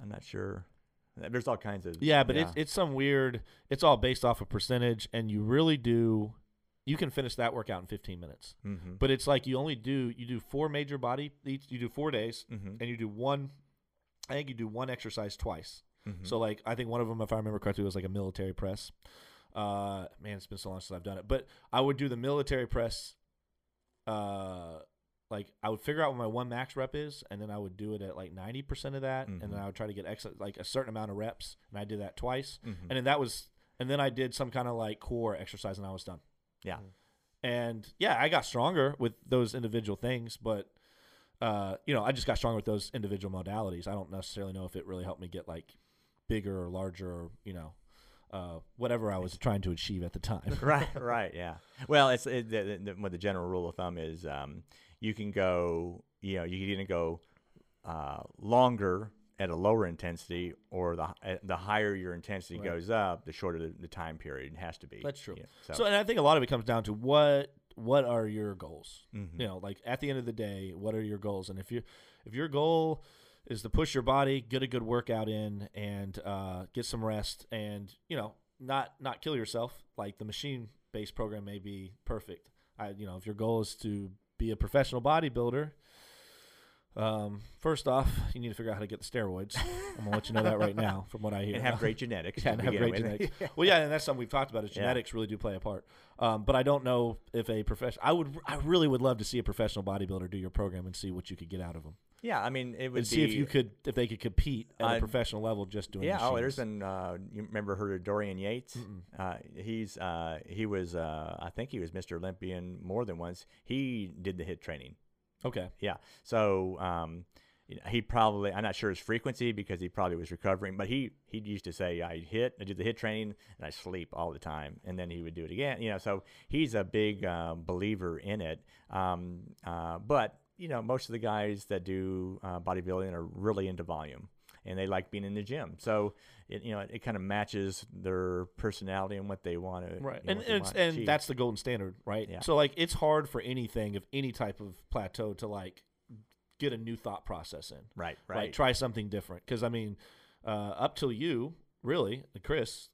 I'm not sure. There's all kinds of Yeah, but it's it's some weird. It's all based off a percentage, and you really do. You can finish that workout in 15 minutes, mm-hmm. but it's like you only do you do four major body. Each, you do four days, mm-hmm. and you do one. I think you do one exercise twice. Mm-hmm. So like I think one of them, if I remember correctly, was like a military press. Uh, man, it's been so long since I've done it, but I would do the military press. Uh, like I would figure out what my one max rep is, and then I would do it at like ninety percent of that, and then Mhm. I would try to get ex- like a certain amount of reps, and I did that twice, Mhm. and then that was, and then I did some kind of like core exercise, and I was done. Yeah. And yeah, I got stronger with those individual things, but uh, you know, I just got stronger with those individual modalities. I don't necessarily know if it really helped me get like bigger or larger, or you know, uh, whatever I was trying to achieve at the time. right, right, yeah. Well, it's it, the, the, what the general rule of thumb is. Um, you can go, you know, you can either go uh, longer at a lower intensity, or the the higher your intensity Right. goes up, the shorter the, the time period has to be. That's true. Yeah, So, so, and I think a lot of it comes down to what what are your goals? mhm. You know, like at the end of the day, what are your goals? And if you if your goal is to push your body, get a good workout in, and uh, get some rest, and you know, not not kill yourself, like the machine based program may be perfect. I, you know, if your goal is to be a professional bodybuilder, um, first off, you need to figure out how to get the steroids. I'm gonna let you know that right now, from what I hear. and have great genetics. Yeah, and have great with. genetics. well, yeah, and that's something we've talked about. Is Yeah. genetics really do play a part. Um, but I don't know if a professional. I would. I really would love to see a professional bodybuilder do your program and see what you could get out of them. Yeah, I mean, it would And be. see if you could, if they could compete at a I'd- professional level just doing. Yeah. Oh, there's machines. been. Uh, you remember heard of Dorian Yates? Uh, he's uh, he was uh, I think he was Mr. Olympian more than once. He did the hit training. Okay. Yeah. So um, he probably I'm not sure his frequency because he probably was recovering, but he he used to say I hit, I did the hit training, and I sleep all the time, and then he would do it again. You know, so he's a big uh, believer in it. Um, uh, but you know, most of the guys that do uh, bodybuilding are really into volume. And they like being in the gym, so it, you know it, it kind of matches their personality and what they want to Right. you know, and and, and that's the golden standard, right? Yeah. So like, it's hard for anything of any type of plateau to like get a new thought process in. right, right? right, Try something different. Because I mean, uh, up till you, really, Chris,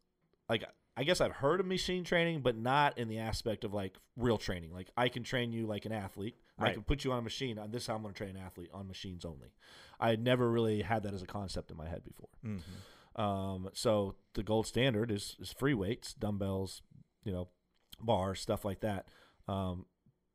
like I guess I've heard of machine training, but not in the aspect of like real training. Like I can train you like an athlete. I Right. can put you on a machine. On this, is how I'm going to train an athlete on machines only. I had never really had that as a concept in my head before. hmm Um, so the gold standard is is free weights, dumbbells, you know, bars, stuff like that. Um,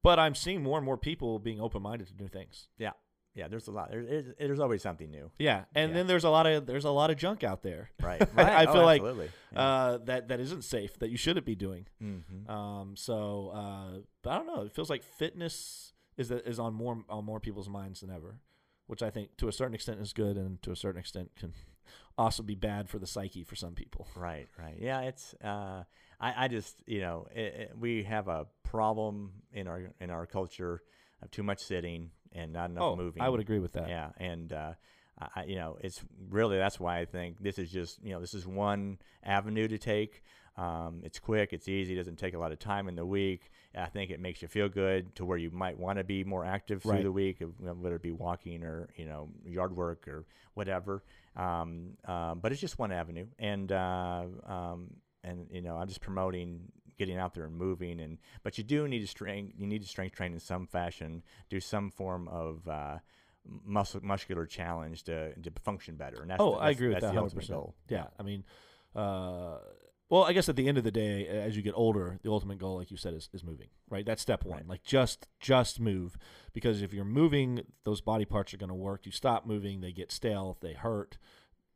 but I'm seeing more and more people being open minded to new things. Yeah, yeah. there's a lot. There's, there's always something new. Yeah, and Yeah. then there's a lot of there's a lot of junk out there. Right. I- right. I Oh, feel like, absolutely. uh, that that isn't safe that you shouldn't be doing. mm-hmm. Um, so, uh, but I don't know. It feels like fitness is that is on more on more people's minds than ever, which I think to a certain extent is good, and to a certain extent can also be bad for the psyche for some people. Right, right. Yeah, it's. Uh, I, I just, you know, it, it, we have a problem in our in our culture of too much sitting and not enough oh, moving. I would agree with that. Yeah, and uh, I, I- you know, it's really that's why I think this is just, you know, this is one avenue to take. Um, it's quick, it's easy, doesn't take a lot of time in the week. I think it makes you feel good to where you might want to be more active through Right. the week, of, you know, whether it be walking or you know yard work or whatever. Um, uh, but it's just one avenue, and uh, um, and you know I'm just promoting getting out there and moving, and but you do need to strength you need to strength train in some fashion, do some form of uh, muscle muscular challenge to to function better. And that's Oh, the, I agree with that's that the 100%. ultimate goal. Yeah, I mean, uh, well, I guess at the end of the day, as you get older, the ultimate goal, like you said, is, is moving. Right, that's step one. Right. Like just just move, because if you're moving, those body parts are going to work. You stop moving, they get stale, they hurt.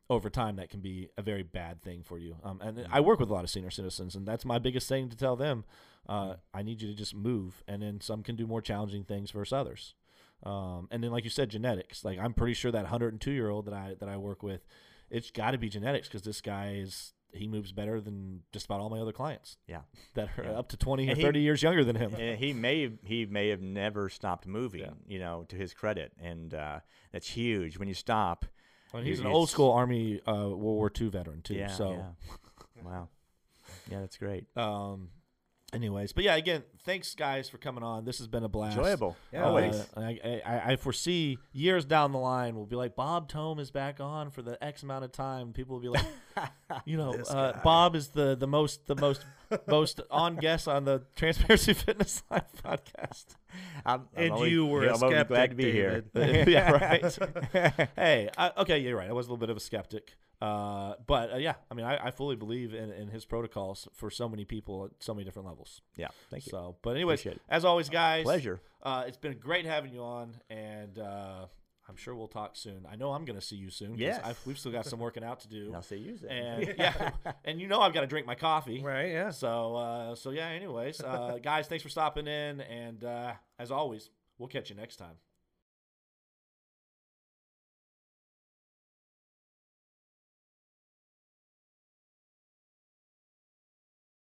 Over time, that can be a very bad thing for you. Um, and I work with a lot of senior citizens, and that's my biggest thing to tell them. Uh, I need you to just move, and then some can do more challenging things versus others. Um, and then, like you said, genetics. Like I'm pretty sure that 102 year old that I that I work with, it's got to be genetics because this guy is he moves better than just about all my other clients. Yeah. that are Yeah. up to 20 or And he- 30 years younger than him. He may he may have never stopped moving, Yeah. you know, to his credit, and uh, that's huge. When you stop, And he's an old school Army uh, World War II veteran too. yeah, so, yeah. wow, yeah, that's great, um, anyways, but yeah, again, thanks guys for coming on. This has been a blast. enjoyable, Yeah, Uh, always. I, I, I foresee years down the line, we'll be like, Bob Tome is back on for the X amount of time. People will be like, you know, uh. Bob is the the most the most most on guest on the Transparency Fitness Live podcast. I'm, I'm And always- you were yeah, a I'm always glad skeptic, to be here. yeah, right. hey, I, okay, you're right. I was a little bit of a skeptic, Uh, but uh, yeah, I mean, I, I fully believe in, in his protocols for so many people at so many different levels. Yeah. Thank you. So, but anyways, as always, guys, Pleasure. Uh, it's been great having you on, and uh, I'm sure we'll talk soon. I know I'm going to see you soon. Yes. I've, we've still got some working out to do. I'll see you then. And yeah, and you know I've got to drink my coffee. Right? Yeah. So, uh, so yeah. Anyways, uh, guys, thanks for stopping in, and uh, as always, we'll catch you next time.